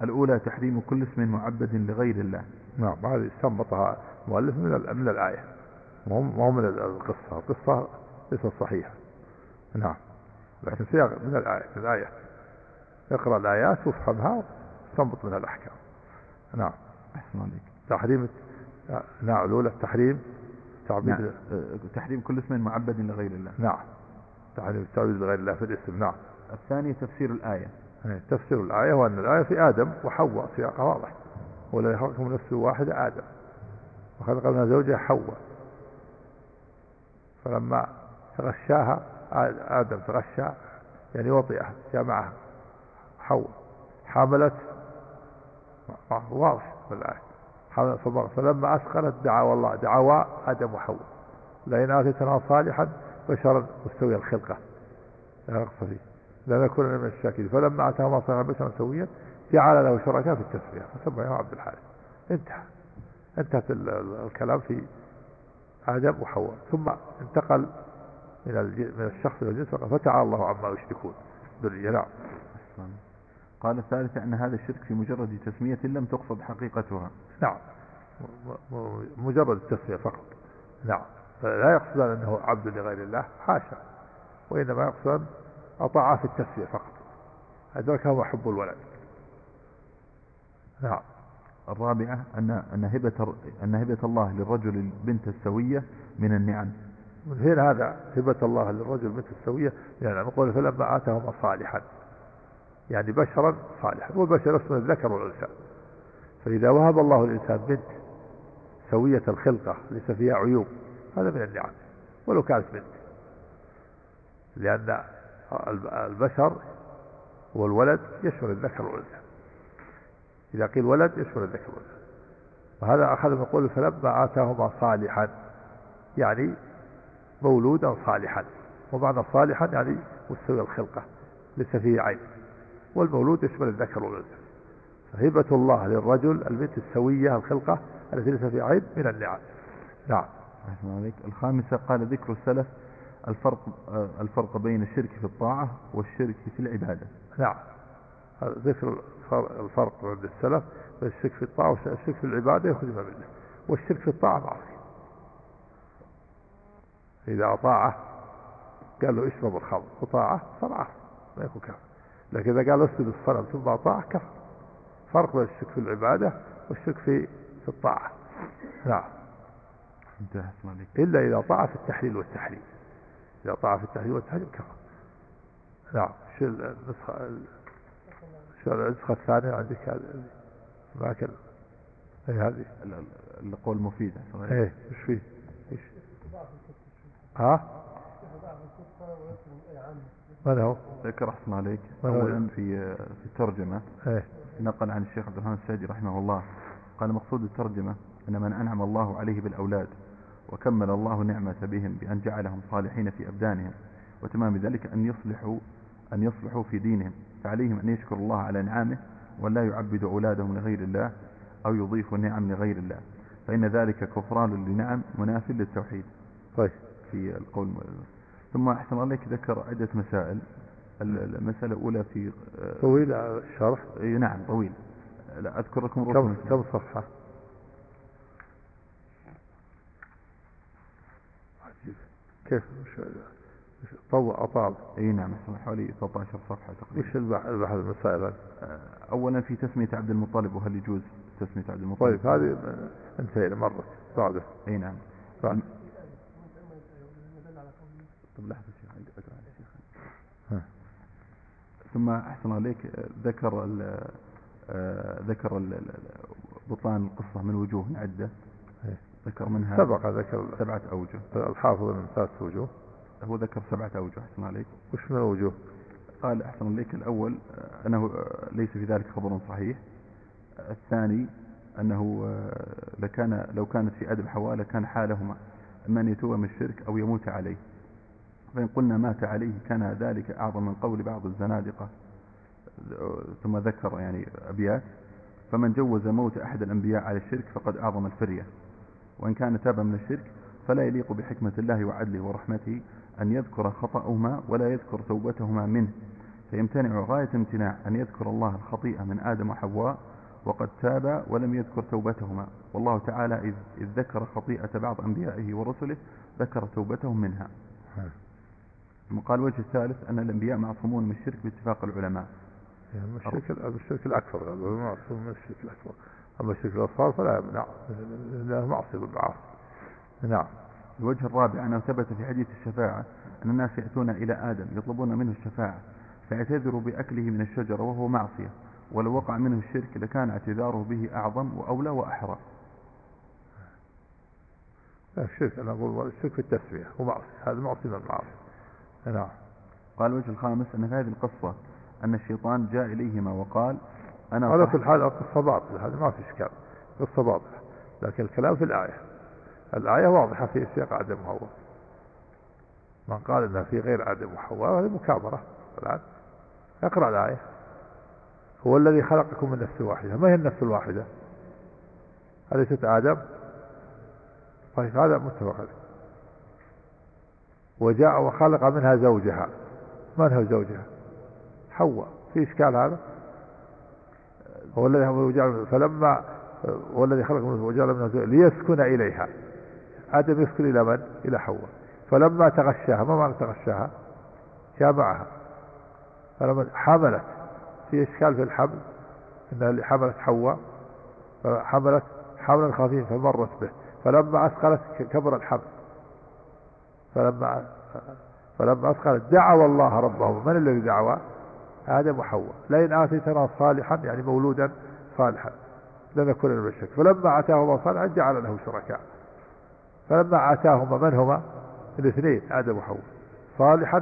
Speaker 1: الأولى تحريم كل اسم معبد لغير الله
Speaker 2: نعم هذه استنبطها مؤلف من من الآية مو من القصة القصة ليست صحيحة نعم لكن سياق من الآية من الآية اقرأ الآيات وافهمها واستنبط منها الأحكام نعم
Speaker 1: عليك
Speaker 2: تحريم نعم الأولى التحريم تعبيد
Speaker 1: نعم. أه، تحريم كل اسم معبد لغير الله
Speaker 2: نعم تحريم التعبيد لغير الله في الاسم نعم
Speaker 1: الثانيه تفسير الآية يعني تفسير الآية هو أن الآية في آدم وحواء سياقها واضح والذي خلقكم نفس واحدة آدم وخلق منها زوجها حواء فلما تغشاها آدم تغشى يعني وطئها جمعها حول
Speaker 2: حملت واضح في الآية حملت صبر فلما أثقلت دعوا الله دعوا آدم وحواء لئن آتيتنا صالحا بشرا مستوي الخلقة لا نقص لنكون من الشاكرين فلما آتاهما صالحا بشرا سويا جعل له شركاء في التسمية فسميه عبد الحارث انتهى انتهت الكلام في آدم وحواء ثم انتقل من من الشخص إلى الجنس فتعالى الله عما يشركون ذرية نعم
Speaker 1: قال الثالث أن هذا الشرك في مجرد تسمية لم تقصد حقيقتها
Speaker 2: نعم مجرد التسمية فقط نعم فلا يقصد أنه عبد لغير الله حاشا وإنما يقصد أطاع في التسمية فقط هو حب الولد
Speaker 1: نعم الرابعة أن أن هبة أن هبة الله للرجل البنت السوية من النعم.
Speaker 2: من هنا هذا هبة الله للرجل البنت السوية من يعني النعم فلما آتاهما صالحا يعني بشرا صالحا والبشر اسم الذكر والأنثى فإذا وهب الله الإنسان بنت سوية الخلقة ليس فيها عيوب هذا من النعم ولو كانت بنت لأن البشر والولد يشمل الذكر والأنثى إذا قيل ولد يشمل الذكر والأنثى وهذا أخذ يقول فلما آتاهما صالحا يعني مولودا صالحا ومعنى صالحا يعني مستوي الخلقة ليس فيه عيب والمولود يشمل الذكر والأنثى فهبة الله للرجل البنت السوية الخلقة التي ليس في عيب من النعم
Speaker 1: نعم الخامسة قال ذكر السلف الفرق الفرق بين الشرك في الطاعة والشرك في العبادة
Speaker 2: نعم ذكر الفرق عند السلف بين الشرك في الطاعة والشرك في العبادة يخرج بالله والشرك في الطاعة معصية إذا أطاعه قال له اشرب الخمر وطاعه فمعه ما يكون كافر لكن إذا قال اسجد الصلاة ثم أطاع كفر فرق بين الشك في العبادة والشك في في الطاعة نعم إلا إذا طاع في التحليل والتحريم إذا طاع في التحليل والتحريم كفر نعم شو النسخة شو النسخة الثانية عندك هذه معك اي هذه
Speaker 1: القول مفيدة
Speaker 2: ايه ايش فيه؟ ايش؟ ها؟ ماذا هو ذكر
Speaker 1: احسن عليك أولا في في الترجمة ايه نقل عن الشيخ عبد الرحمن السعدي رحمه الله قال مقصود الترجمة أن من أنعم الله عليه بالأولاد وكمل الله نعمة بهم بأن جعلهم صالحين في أبدانهم وتمام ذلك أن يصلحوا أن يصلحوا في دينهم فعليهم أن يشكروا الله على انعامه ولا يعبدوا أولادهم لغير الله أو يضيفوا نعم لغير الله فإن ذلك كفران لنعم منافل للتوحيد طيب في القول ثم أحسن عليك ذكر عدة مسائل المسألة الأولى في
Speaker 2: آه، طويل الشرح
Speaker 1: نعم طويل لا أذكر لكم
Speaker 2: كم, كم صفحة كيف طوع أطال
Speaker 1: أي نعم حوالي 13 صفحة تقريبا وش البحث
Speaker 2: المسائل
Speaker 1: آه، أولا في تسمية عبد المطلب وهل يجوز تسمية عبد المطلب طيب
Speaker 2: هذه آه، انتهينا مرة بعده
Speaker 1: أي نعم طب لحظة شيخ عندي أجر على الشيخ ثم أحسن عليك ذكر الـ آه، ذكر الـ بطلان القصة من وجوه عدة إيه. ذكر منها
Speaker 2: سبق ذكر سبعة أوجه الحافظ من ثلاث وجوه هو ذكر
Speaker 1: سبعة أوجه أحسن عليك
Speaker 2: وش
Speaker 1: من
Speaker 2: الوجوه
Speaker 1: قال أحسن عليك الأول آه، أنه آه، ليس في ذلك خبر صحيح الثاني أنه لكان لو كانت في أدب حواله كان حالهما أما أن يتوب من الشرك أو يموت عليه فإن قلنا مات عليه كان ذلك أعظم من قول بعض الزنادقة ثم ذكر يعني أبيات فمن جوز موت أحد الأنبياء على الشرك فقد أعظم الفرية وإن كان تاب من الشرك فلا يليق بحكمة الله وعدله ورحمته أن يذكر خطأهما ولا يذكر توبتهما منه فيمتنع غاية امتناع أن يذكر الله الخطيئة من آدم وحواء وقد تاب ولم يذكر توبتهما والله تعالى إذ, إذ ذكر خطيئة بعض أنبيائه ورسله ذكر توبتهم منها ثم قال وجه الثالث أن الأنبياء معصومون من الشرك باتفاق العلماء
Speaker 2: يعني الشرك الشرك الأكبر معصوم من الشرك الأكبر أما الشرك الأصغر فلا
Speaker 1: يمنع
Speaker 2: لا معصية بالمعاصي
Speaker 1: نعم الوجه الرابع أنه ثبت في حديث الشفاعة أن الناس يأتون إلى آدم يطلبون منه الشفاعة فيعتذر بأكله من الشجرة وهو معصية ولو وقع منه الشرك لكان اعتذاره به أعظم وأولى وأحرى
Speaker 2: الشرك أنا أقول الشرك في التسمية هو معصية هذا معصي من المعاصي نعم
Speaker 1: قال الوجه الخامس أن في هذه القصة أن الشيطان جاء إليهما وقال
Speaker 2: أنا هذا في الحال قصة باطلة هذا ما في إشكال قصة باطلة لكن الكلام في الآية الآية واضحة في سياق عدم وحواء من قال أنها في غير عدم وحواء هذه مكابرة الآن اقرأ الآية هو الذي خلقكم من نفس واحدة ما هي النفس الواحدة أليست آدم طيب هذا متفق عليه وجاء وخلق منها زوجها من هو زوجها حواء في إشكال هذا هو الذي فلما هو الذي خلق منه وجعل منها زوجها ليسكن إليها آدم يسكن إلى من؟ إلى حواء فلما تغشاها ما معنى تغشاها؟ جامعها فلما حملت في إشكال في الحمل إنها اللي حملت حواء حملت حملا خفيفا فمرت به فلما أثقلت كبر الحمل فلما فلما أثقلت دعوا الله ربهم من الذي دعوا آدم وحواء لئن آتيتنا صالحا يعني مولودا صالحا لنكون من الشرك فلما آتاهما صالحا جعل له شركاء فلما آتاهما من هما الاثنين آدم وحواء صالحا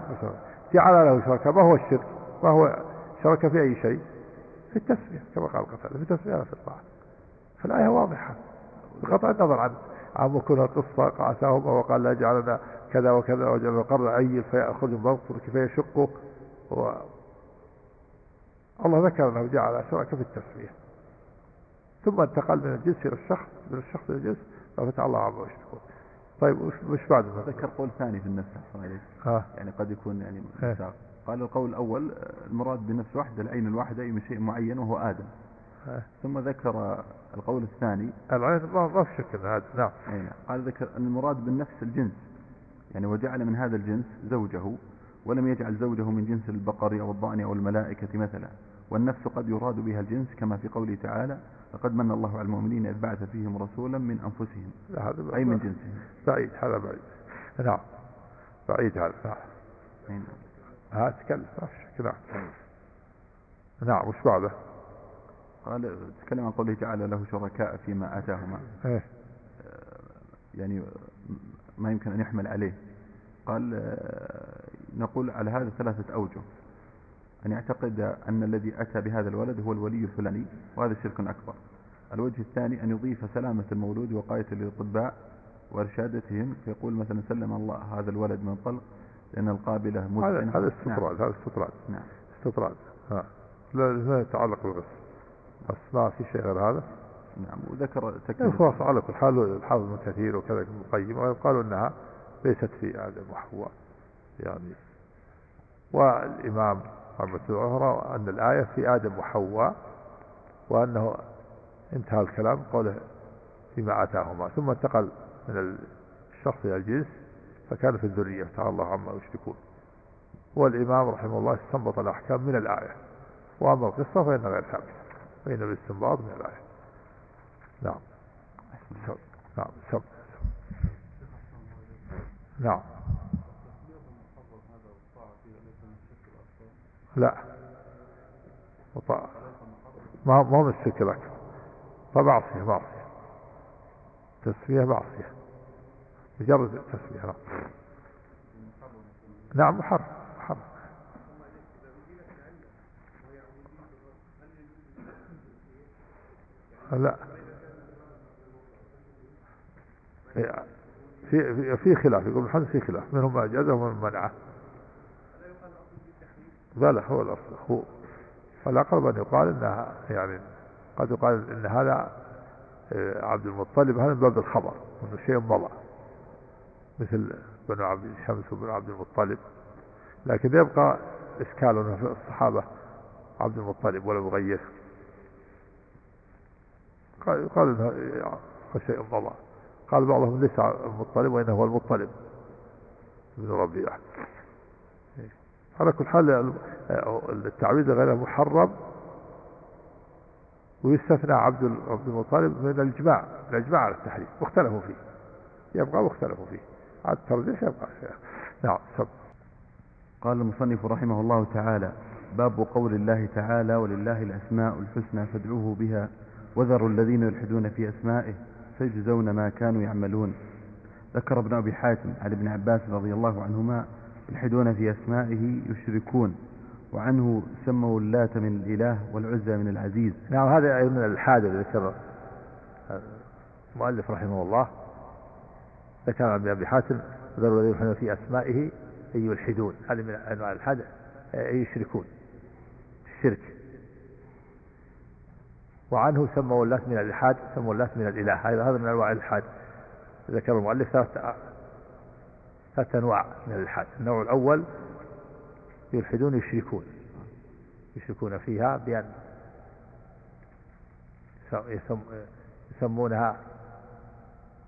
Speaker 2: جعل له شركاء ما هو الشرك ما هو شرك في أي شيء في التسمية كما قال قتل في التسمية لا في الطاعة فالآية واضحة بغض النظر عن عن كل القصه قاساهما وقال لا جعلنا كذا وكذا وجعل القرض عيل فيأخذ المنصر كيف يشقه و... الله ذكر أنه جعل شركة في التسمية ثم انتقل من الجنس إلى الشخص من الشخص إلى الجنس ففتح الله عما يشركون طيب وش مش بعد
Speaker 1: ذكر قول ثاني في النفس
Speaker 2: أحسن عليك
Speaker 1: آه. يعني قد يكون يعني آه. قال القول الأول المراد بنفس واحدة العين الواحدة أي شيء معين وهو آدم
Speaker 2: آه.
Speaker 1: ثم ذكر القول الثاني
Speaker 2: العين ما في شك هذا
Speaker 1: نعم إيه، قال ذكر المراد بالنفس الجنس يعني وجعل من هذا الجنس زوجه ولم يجعل زوجه من جنس البقر أو الضأن أو الملائكة مثلا والنفس قد يراد بها الجنس كما في قوله تعالى لقد من الله على المؤمنين إذ بعث فيهم رسولا من أنفسهم لا هذا أي من جنسهم
Speaker 2: بعيد هذا بعيد نعم بعيد هذا نعم, نعم. ها تكلم نعم نعم وش بعده
Speaker 1: قال تكلم عن قوله تعالى له شركاء فيما آتاهما
Speaker 2: إيه؟
Speaker 1: يعني ما يمكن أن يحمل عليه قال آه، نقول على هذا ثلاثة أوجه أن يعتقد أن الذي أتى بهذا الولد هو الولي الفلاني وهذا شرك أكبر الوجه الثاني أن يضيف سلامة المولود وقاية للأطباء وإرشادتهم فيقول مثلا سلم الله هذا الولد من طلق لأن القابلة
Speaker 2: هذا هذا نعم. استطراد هذا استطراد نعم استطراد ها لا لا يتعلق بالغسل بس ما في شيء غير هذا
Speaker 1: نعم وذكر
Speaker 2: تكليف على كل حال الحافظ كثير وكذا ابن القيم قالوا انها ليست في هذا محفوظة يعني والإمام محمد العمر أن الآية في آدم وحواء وأنه انتهى الكلام قوله فيما آتاهما ثم انتقل من الشخص إلى الجنس فكان في الذرية تعالى الله عما يشركون والإمام رحمه الله استنبط الأحكام من الآية وأما القصة فإن غير ثابتة فإن الاستنباط من الآية نعم نعم نعم نعم لا وطاعة ما ما هو الشرك الأكبر فمعصية معصية تسمية معصية مجرد تسمية نعم نعم محرم محرم لا إيه، في في خلاف يقول الحدث في خلاف منهم ما أجازه ومنهم منعه بلى هو الأصل هو فالأقرب أن يقال أنها يعني قد يقال أن هذا آه، عبد المطلب هذا من باب الخبر أنه شيء مضى مثل بنو عبد شمس وبنو عبد المطلب لكن يبقى إشكال أنه في الصحابة عبد المطلب ولا مغير قال أنه آه، شيء مضى قال بعضهم ليس المطلب وإنه هو المطلب من ربي على كل حال التعويذ غير محرم ويستثنى عبد عبد المطلب من الإجماع الإجماع على التحريم واختلفوا فيه يبقى واختلفوا فيه على الترجيح يبقى نعم سب
Speaker 1: قال المصنف رحمه الله تعالى باب قول الله تعالى ولله الأسماء الحسنى فادعوه بها وذروا الذين يلحدون في أسمائه فيجزون ما كانوا يعملون ذكر ابن أبي حاتم عن ابن عباس رضي الله عنهما يلحدون في أسمائه يشركون وعنه سموا اللات من الإله والعزى من العزيز
Speaker 2: نعم هذا أيضا يعني الحاد الذي ذكر المؤلف رحمه الله ذكر عن أبي حاتم ذروا الذين يلحدون في أسمائه أي يلحدون هذا من أنواع أي يشركون الشرك وعنه سموا اللات من الإلحاد سموا اللات من الإله هذا من أنواع الإلحاد ذكر المؤلف ثلاثة أنواع من الإلحاد النوع الأول يلحدون يشركون يشركون فيها بأن يسمونها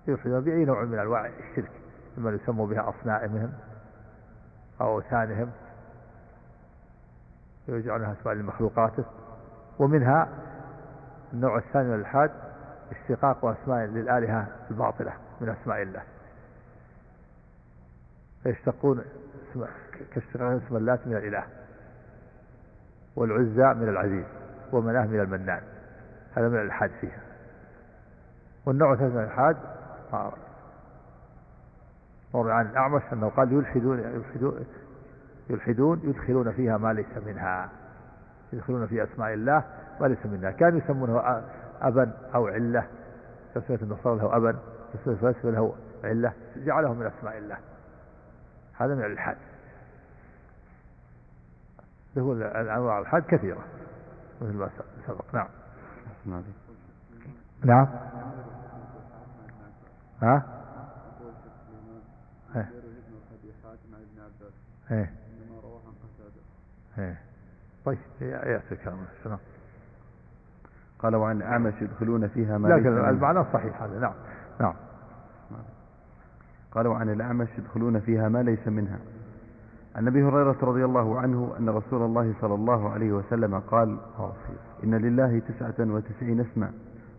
Speaker 2: يلحدون بأي نوع من أنواع الشرك لما يسموا بها أصنائهم أو أوثانهم ويجعلونها أسماء لمخلوقاته ومنها النوع الثاني من الإلحاد اشتقاق أسماء للآلهة الباطلة من أسماء الله فيشتقون كاشتقاق اسم اللات من الإله والعزى من العزيز ومناه من المنان هذا من الإلحاد فيها والنوع الثالث من الإلحاد مر عن الأعمش أنه قال يلحدون يلحدون يلحدون يدخلون فيها ما ليس منها يدخلون في أسماء الله وليس منا كانوا يسمونه أبا أو علة تسميه النصارى له أبا تسميه الفلاسفه له علة جعله من أسماء الله هذا من الإلحاد له الأنواع الحاد كثيرة مثل ما سبق نعم نعم ها ايه ايه طيب يعطيك السلام
Speaker 1: قال وعن الأعمش يدخلون فيها ما لكن
Speaker 2: المعنى صحيح هذا نعم نعم
Speaker 1: قال وعن الأعمش يدخلون فيها ما ليس منها عن ابي هريره رضي الله عنه ان رسول الله صلى الله عليه وسلم قال ان لله تسعه وتسعين اسما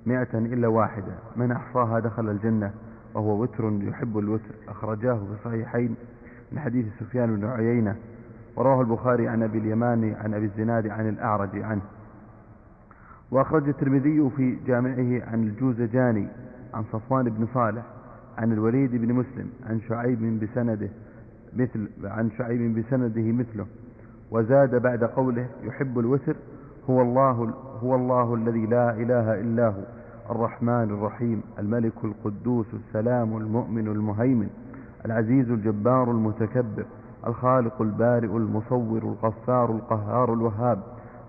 Speaker 1: مائه الا واحده من احصاها دخل الجنه وهو وتر يحب الوتر اخرجاه في الصحيحين من حديث سفيان بن عيينه ورواه البخاري عن أبي اليماني عن أبي الزناد عن الأعرج عنه وأخرج الترمذي في جامعه عن الجوزجاني عن صفوان بن صالح عن الوليد بن مسلم عن شعيب بسنده مثل عن شعيب بسنده مثله وزاد بعد قوله يحب الوتر هو الله هو الله الذي لا إله إلا هو الرحمن الرحيم الملك القدوس السلام المؤمن المهيمن العزيز الجبار المتكبر الخالق البارئ المصور الغفار القهار الوهاب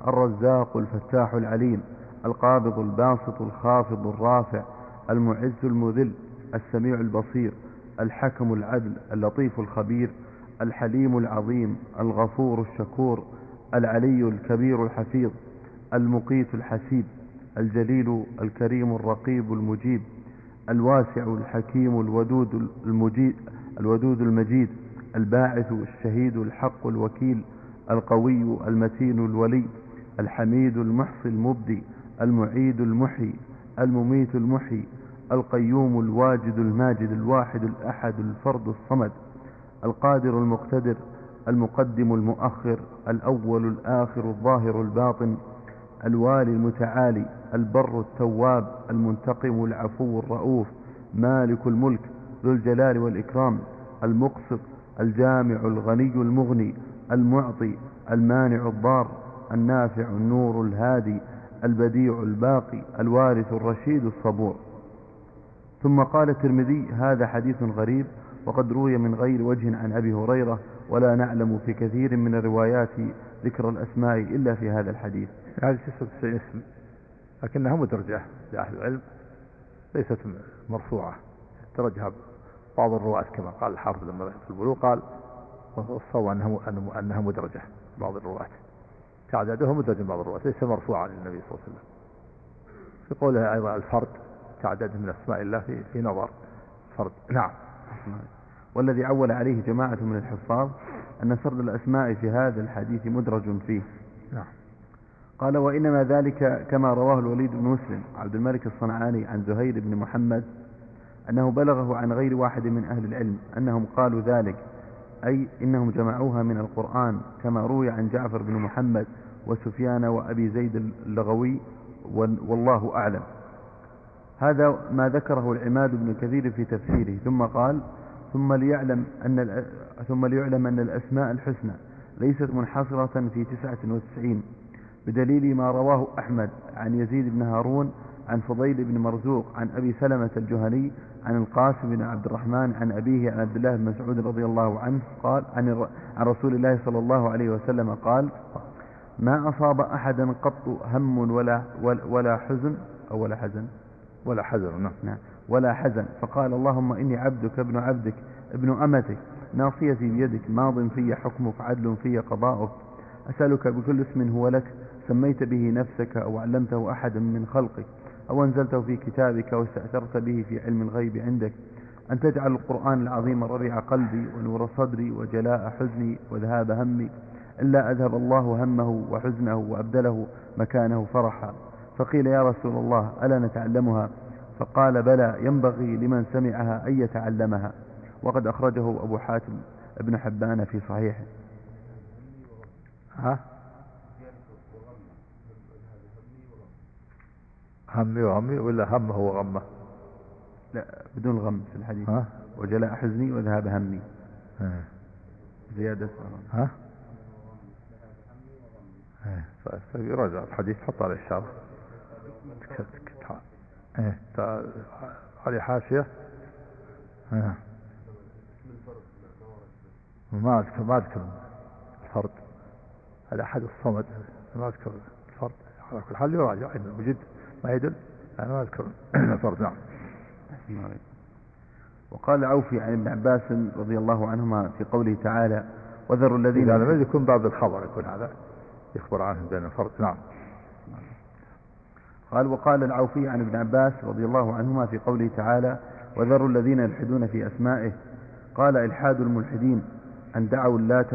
Speaker 1: الرزاق الفتاح العليم القابض الباسط الخافض الرافع المعز المذل السميع البصير الحكم العدل اللطيف الخبير الحليم العظيم الغفور الشكور العلي الكبير الحفيظ المقيت الحسيب الجليل الكريم الرقيب المجيب الواسع الحكيم الودود المجيد الودود المجيد الباعث الشهيد الحق الوكيل القوي المتين الولي الحميد المحصي المبدي المعيد المحيي المميت المحيي القيوم الواجد الماجد الواحد الأحد الفرد الصمد القادر المقتدر المقدم المؤخر الأول الآخر الظاهر الباطن الوالي المتعالي البر التواب المنتقم العفو الرؤوف مالك الملك ذو الجلال والإكرام المقسط الجامع الغني المغني المعطي المانع الضار النافع النور الهادي البديع الباقي الوارث الرشيد الصبور ثم قال الترمذي هذا حديث غريب وقد روي من غير وجه عن أبي هريرة ولا نعلم في كثير من الروايات ذكر الأسماء إلا في هذا الحديث
Speaker 2: هذه 99 اسم لكنها مدرجة لأهل العلم ليست مرفوعة ترجها بعض الرواة كما قال الحافظ لما ذكر في البلوغ قال والصواب أنها أنها مدرجة بعض الرواة تعدادها مدرجة بعض الرواة ليس مرفوعا للنبي صلى الله عليه وسلم في قولها أيضا الفرد تعداد من أسماء الله في, في نظر فرد نعم
Speaker 1: والذي عول عليه جماعة من الحفاظ أن سرد الأسماء في هذا الحديث مدرج فيه نعم قال وإنما ذلك كما رواه الوليد بن مسلم عبد الملك الصنعاني عن زهير بن محمد أنه بلغه عن غير واحد من أهل العلم أنهم قالوا ذلك أي إنهم جمعوها من القرآن كما روي عن جعفر بن محمد وسفيان وأبي زيد اللغوي والله أعلم هذا ما ذكره العماد بن كثير في تفسيره ثم قال ثم ليعلم أن ثم ليعلم أن الأسماء الحسنى ليست منحصرة في 99 بدليل ما رواه أحمد عن يزيد بن هارون عن فضيل بن مرزوق عن أبي سلمة الجهني عن القاسم بن عبد الرحمن عن أبيه عن عبد الله بن مسعود رضي الله عنه قال عن, عن رسول الله صلى الله عليه وسلم قال ما أصاب أحدا قط هم ولا ولا حزن أو ولا حزن ولا حزن نعم, نعم ولا حزن فقال اللهم إني عبدك ابن عبدك ابن أمتك ناصيتي بيدك ماض في حكمك عدل في قضاؤك أسألك بكل اسم هو لك سميت به نفسك أو علمته أحدا من خلقك أو أنزلته في كتابك واستأثرت به في علم الغيب عندك أن تجعل القرآن العظيم ربيع قلبي ونور صدري وجلاء حزني وذهاب همي إلا أذهب الله همه وحزنه وأبدله مكانه فرحا فقيل يا رسول الله ألا نتعلمها فقال بلى ينبغي لمن سمعها أن يتعلمها وقد أخرجه أبو حاتم ابن حبان في صحيحه
Speaker 2: ها همي وغمي ولا همه وغمه
Speaker 1: لا بدون الغم في الحديث ها؟ وجلاء حزني وذهاب همي ها. زيادة
Speaker 2: ها فيراجع الحديث حط على الشعر علي حاشية ها. ما اذكر ما اذكر الفرد على احد الصمد ما اذكر الفرد على كل حال يراجع بجد ما يدل أنا ما أذكر صرت نعم
Speaker 1: وقال عوفي عن ابن عباس رضي الله عنهما في قوله تعالى وذروا الذين
Speaker 2: هذا ما يكون بعض الخبر يكون هذا يخبر عنه بين الفرد نعم
Speaker 1: قال وقال العوفي عن ابن عباس رضي الله عنهما في قوله تعالى وذروا الذين يلحدون في أسمائه قال إلحاد الملحدين أن دعوا اللات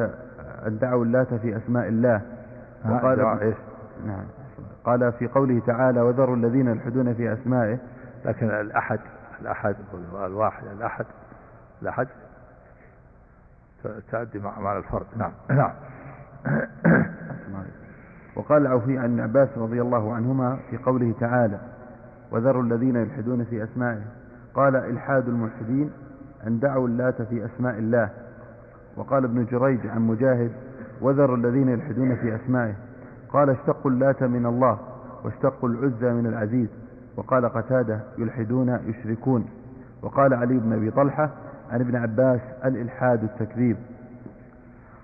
Speaker 1: أن دعوا اللات في أسماء الله
Speaker 2: وقال إيش؟ نعم
Speaker 1: قال في قوله تعالى وذروا الذين يلحدون في أسمائه
Speaker 2: لكن الأحد الأحد الواحد الأحد الأحد تأدي مع معنى الفرد نعم نعم
Speaker 1: وقال العوفي عن عباس رضي الله عنهما في قوله تعالى وذروا الذين يلحدون في أسمائه قال إلحاد الملحدين أن دعوا اللات في أسماء الله وقال ابن جريج عن مجاهد وذروا الذين يلحدون في أسمائه قال اشتقوا اللات من الله واشتقوا العزى من العزيز وقال قتادة يلحدون يشركون وقال علي بن أبي طلحة عن ابن عباس الإلحاد التكذيب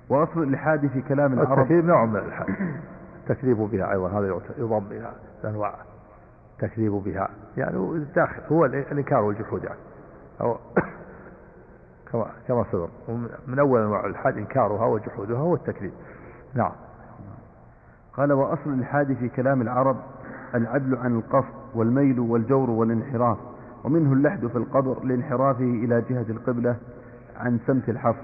Speaker 1: وأصل الإلحاد في كلام
Speaker 2: العرب التكذيب نوع من الإلحاد التكذيب بها أيضا هذا يضم إلى أنواع التكذيب بها يعني الداخل هو الإنكار والجحود يعني أو كما كما سبق
Speaker 1: من أول أنواع الإلحاد إنكارها وجحودها هو التكذيب نعم قال وأصل الحاد في كلام العرب العدل عن القصد والميل والجور والانحراف ومنه اللحد في القبر لانحرافه إلى جهة القبلة عن سمت الحفر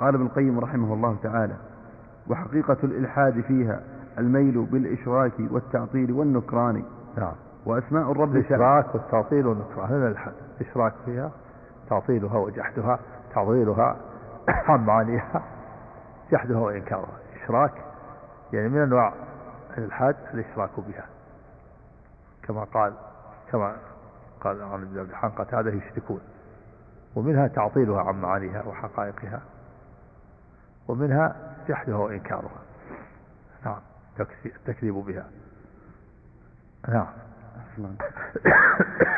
Speaker 1: قال ابن القيم رحمه الله تعالى وحقيقة الإلحاد فيها الميل بالإشراك والتعطيل والنكران
Speaker 2: نعم
Speaker 1: وأسماء
Speaker 2: الرب الإشراك والتعطيل والنكران هذا الحد إشراك فيها تعطيلها وجحدها تعطيلها عن معانيها جحدها وإنكارها إشراك يعني من أنواع الإلحاد الإشراك بها كما قال كما قال عن ابن عبد هذا يشركون ومنها تعطيلها عن معانيها وحقائقها ومنها جحدها وإنكارها نعم التكذيب بها نعم. نعم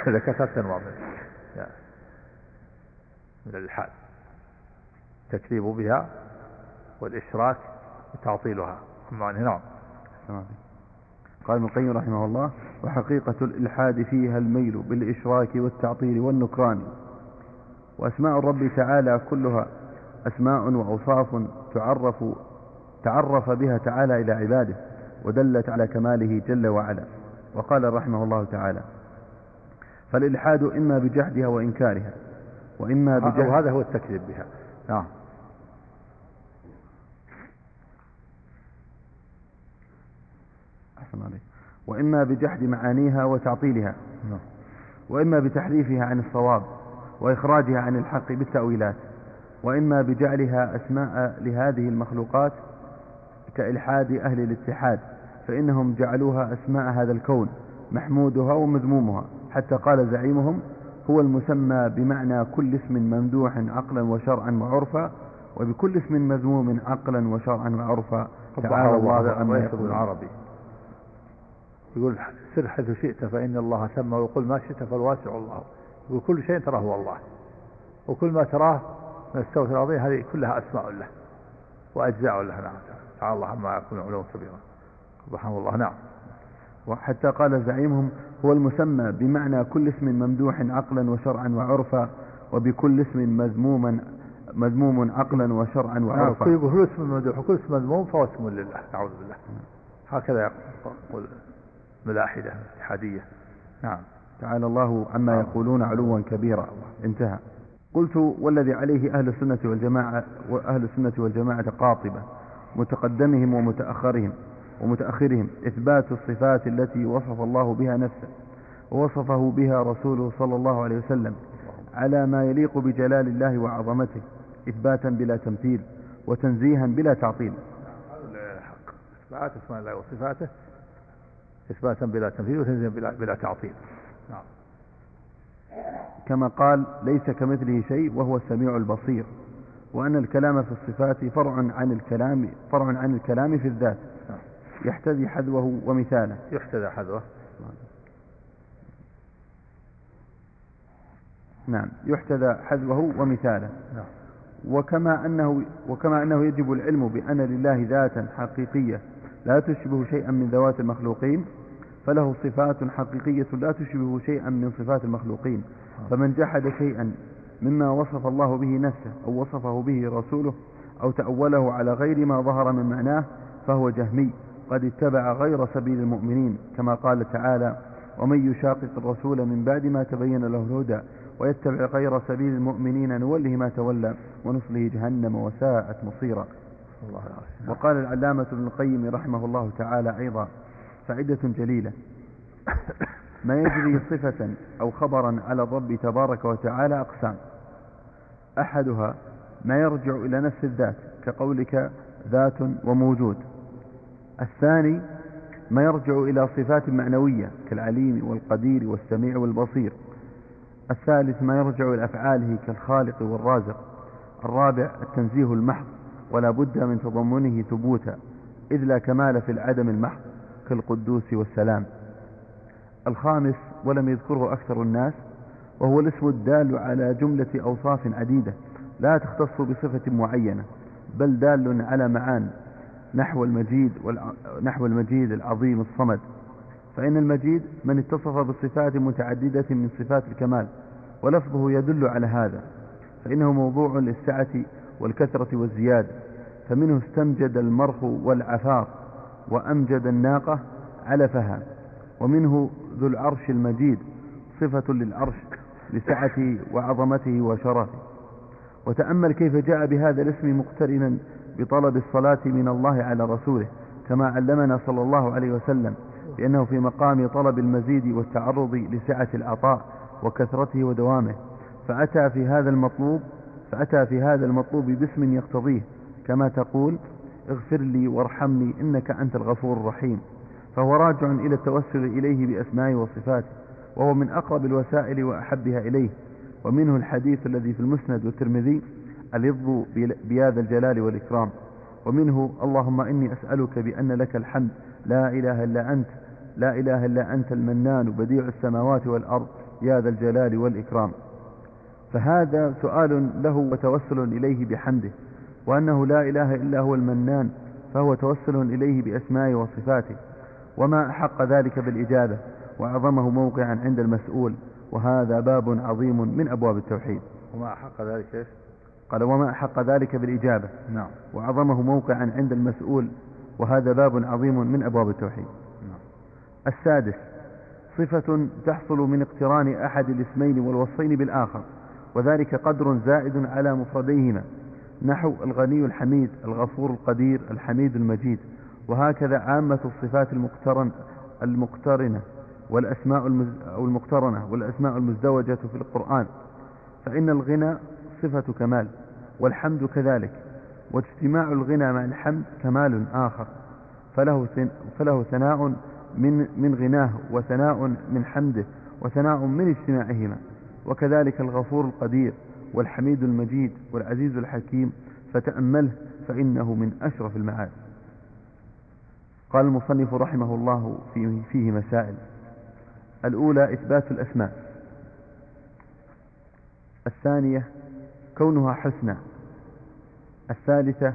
Speaker 2: لك ثلاثة أنواع من يعني من الإلحاد التكذيب بها والإشراك وتعطيلها المحكوم عنه نعم
Speaker 1: قال ابن القيم رحمه الله وحقيقة الإلحاد فيها الميل بالإشراك والتعطيل والنكران وأسماء الرب تعالى كلها أسماء وأوصاف تعرف تعرف بها تعالى إلى عباده ودلت على كماله جل وعلا وقال رحمه الله تعالى فالإلحاد إما بجحدها وإنكارها وإما
Speaker 2: بجحد هذا هو التكذيب بها نعم
Speaker 1: أحسن عليك وإما بجحد معانيها وتعطيلها نعم. وإما بتحريفها عن الصواب وإخراجها عن الحق بالتأويلات وإما بجعلها أسماء لهذه المخلوقات كإلحاد أهل الاتحاد فإنهم جعلوها أسماء هذا الكون محمودها ومذمومها حتى قال زعيمهم هو المسمى بمعنى كل اسم ممدوح عقلا وشرعا وعرفا وبكل اسم مذموم عقلا وشرعا وعرفا
Speaker 2: تعالى الله عما يقول العربي يقول سر حيث شئت فإن الله ثم وقل ما شئت فالواسع الله يقول كل شيء تراه هو الله وكل ما تراه من السوء العظيم هذه كلها أسماء له وأجزاء له نعم تعالى الله عما يكون علوا كبيرا سبحان الله نعم
Speaker 1: وحتى قال زعيمهم هو المسمى بمعنى كل اسم ممدوح عقلا وشرعا وعرفا وبكل اسم مذموما مذموم عقلا وشرعا نعم، وعرفا
Speaker 2: كل اسم ممدوح وكل اسم مذموم فهو اسم لله نعوذ بالله هكذا يقول ملاحدة حادية نعم
Speaker 1: تعالى الله عما نعم. يقولون علوا كبيرا انتهى قلت والذي عليه أهل السنة والجماعة وأهل السنة والجماعة قاطبة متقدمهم ومتأخرهم ومتأخرهم إثبات الصفات التي وصف الله بها نفسه ووصفه بها رسوله صلى الله عليه وسلم على ما يليق بجلال الله وعظمته إثباتا بلا تمثيل وتنزيها بلا تعطيل هذا
Speaker 2: الحق إثبات أسماء الله وصفاته إثباتا بلا تنفيذ وتنزيلا بلا, بلا تعطيل نعم.
Speaker 1: كما قال ليس كمثله شيء وهو السميع البصير وأن الكلام في الصفات فرع عن الكلام فرع عن الكلام في الذات نعم. يحتذي حذوه ومثاله
Speaker 2: يحتذى حذوه
Speaker 1: نعم يحتذى حذوه ومثاله نعم. وكما أنه, وكما أنه يجب العلم بأن لله ذاتا حقيقية لا تشبه شيئا من ذوات المخلوقين فله صفات حقيقية لا تشبه شيئا من صفات المخلوقين فمن جحد شيئا مما وصف الله به نفسه أو وصفه به رسوله أو تأوله على غير ما ظهر من معناه فهو جهمي قد اتبع غير سبيل المؤمنين كما قال تعالى ومن يشاقق الرسول من بعد ما تبين له الهدى ويتبع غير سبيل المؤمنين نوله ما تولى ونصله جهنم وساءت مصيرا الله وقال العلامة ابن القيم رحمه الله تعالى أيضا فعدة جليلة ما يجري صفة أو خبرا على الرب تبارك وتعالى أقسام أحدها ما يرجع إلى نفس الذات كقولك ذات وموجود الثاني ما يرجع إلى صفات معنوية كالعليم والقدير والسميع والبصير الثالث ما يرجع إلى أفعاله كالخالق والرازق الرابع التنزيه المحض ولا بد من تضمنه ثبوتا إذ لا كمال في العدم المحض كالقدوس والسلام الخامس ولم يذكره أكثر الناس وهو الاسم الدال على جملة أوصاف عديدة لا تختص بصفة معينة بل دال على معان نحو المجيد نحو المجيد العظيم الصمد فإن المجيد من اتصف بصفات متعددة من صفات الكمال ولفظه يدل على هذا فإنه موضوع للسعة والكثرة والزيادة فمنه استمجد المرخ والعفاق وأمجد الناقة علفها ومنه ذو العرش المجيد صفة للعرش لسعته وعظمته وشرفه وتأمل كيف جاء بهذا الاسم مقترنا بطلب الصلاة من الله على رسوله كما علمنا صلى الله عليه وسلم لأنه في مقام طلب المزيد والتعرض لسعة العطاء وكثرته ودوامه فأتى في هذا المطلوب فأتى في هذا المطلوب باسم يقتضيه كما تقول اغفر لي وارحمني إنك أنت الغفور الرحيم فهو راجع إلى التوسل إليه بأسمائه وصفاته وهو من أقرب الوسائل وأحبها إليه ومنه الحديث الذي في المسند والترمذي اليض بيا ذا الجلال والإكرام ومنه اللهم إني أسألك بأن لك الحمد لا إله إلا أنت لا إله إلا أنت المنان بديع السماوات والأرض يا ذا الجلال والإكرام فهذا سؤال له وتوسل إليه بحمده وأنه لا إله إلا هو المنان فهو توسل إليه بأسمائه وصفاته وما أحق ذلك بالإجابة وأعظمه موقعا عند المسؤول وهذا باب عظيم من أبواب التوحيد
Speaker 2: وما أحق ذلك إيش؟
Speaker 1: قال وما أحق ذلك بالإجابة نعم وأعظمه موقعا عند المسؤول وهذا باب عظيم من أبواب التوحيد نعم. السادس صفة تحصل من اقتران أحد الاسمين والوصفين بالآخر وذلك قدر زائد على مفرديهما نحو الغني الحميد الغفور القدير الحميد المجيد وهكذا عامة الصفات المقترن المقترنة والأسماء أو المقترنة والأسماء المزدوجة في القرآن فإن الغنى صفة كمال والحمد كذلك واجتماع الغنى مع الحمد كمال آخر فله, فله ثناء من, من غناه وثناء من حمده وثناء من اجتماعهما وكذلك الغفور القدير والحميد المجيد والعزيز الحكيم فتأمله فإنه من أشرف المعاد قال المصنف رحمه الله فيه, فيه مسائل الأولى إثبات الأسماء الثانية كونها حسنى الثالثة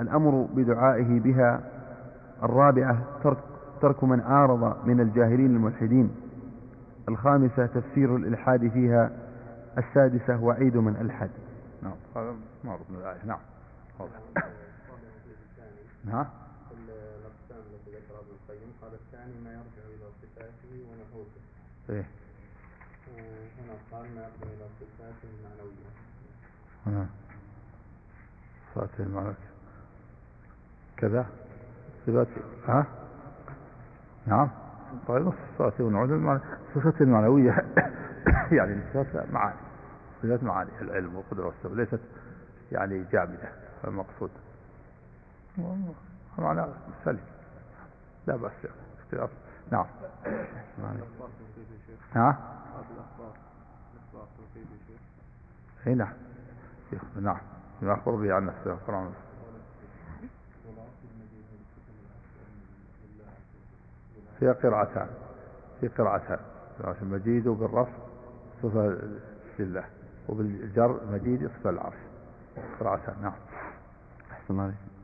Speaker 1: الأمر بدعائه بها الرابعة ترك, ترك من عارض من الجاهلين الملحدين الخامسة تفسير الإلحاد فيها السادسة وعيد من ألحد
Speaker 2: نعم هذا ما من الآية نعم واضح نعم الأقسام التي ذكرها ابن القيم قال الثاني ما يرجع إلى صفاته ونحوته إيه هنا قال ما يرجع إلى صفاته المعنوية هنا صفاته المعنوية كذا صفات ها نعم طيب الصفات والعلم صفات المعنوية يعني صفات معاني صفات معاني العلم والقدرة والسبب ليست يعني جامدة المقصود معناها سليم لا بأس اختلاف نعم ها؟ هنا إيه، نعم نعم أخبر به عن نفسه القرآن فيها قراءتان في قراءتان قراءة المجيد وبالرفع صفة لله وبالجر مجيد صفة العرش قراءتان نعم أحسن الله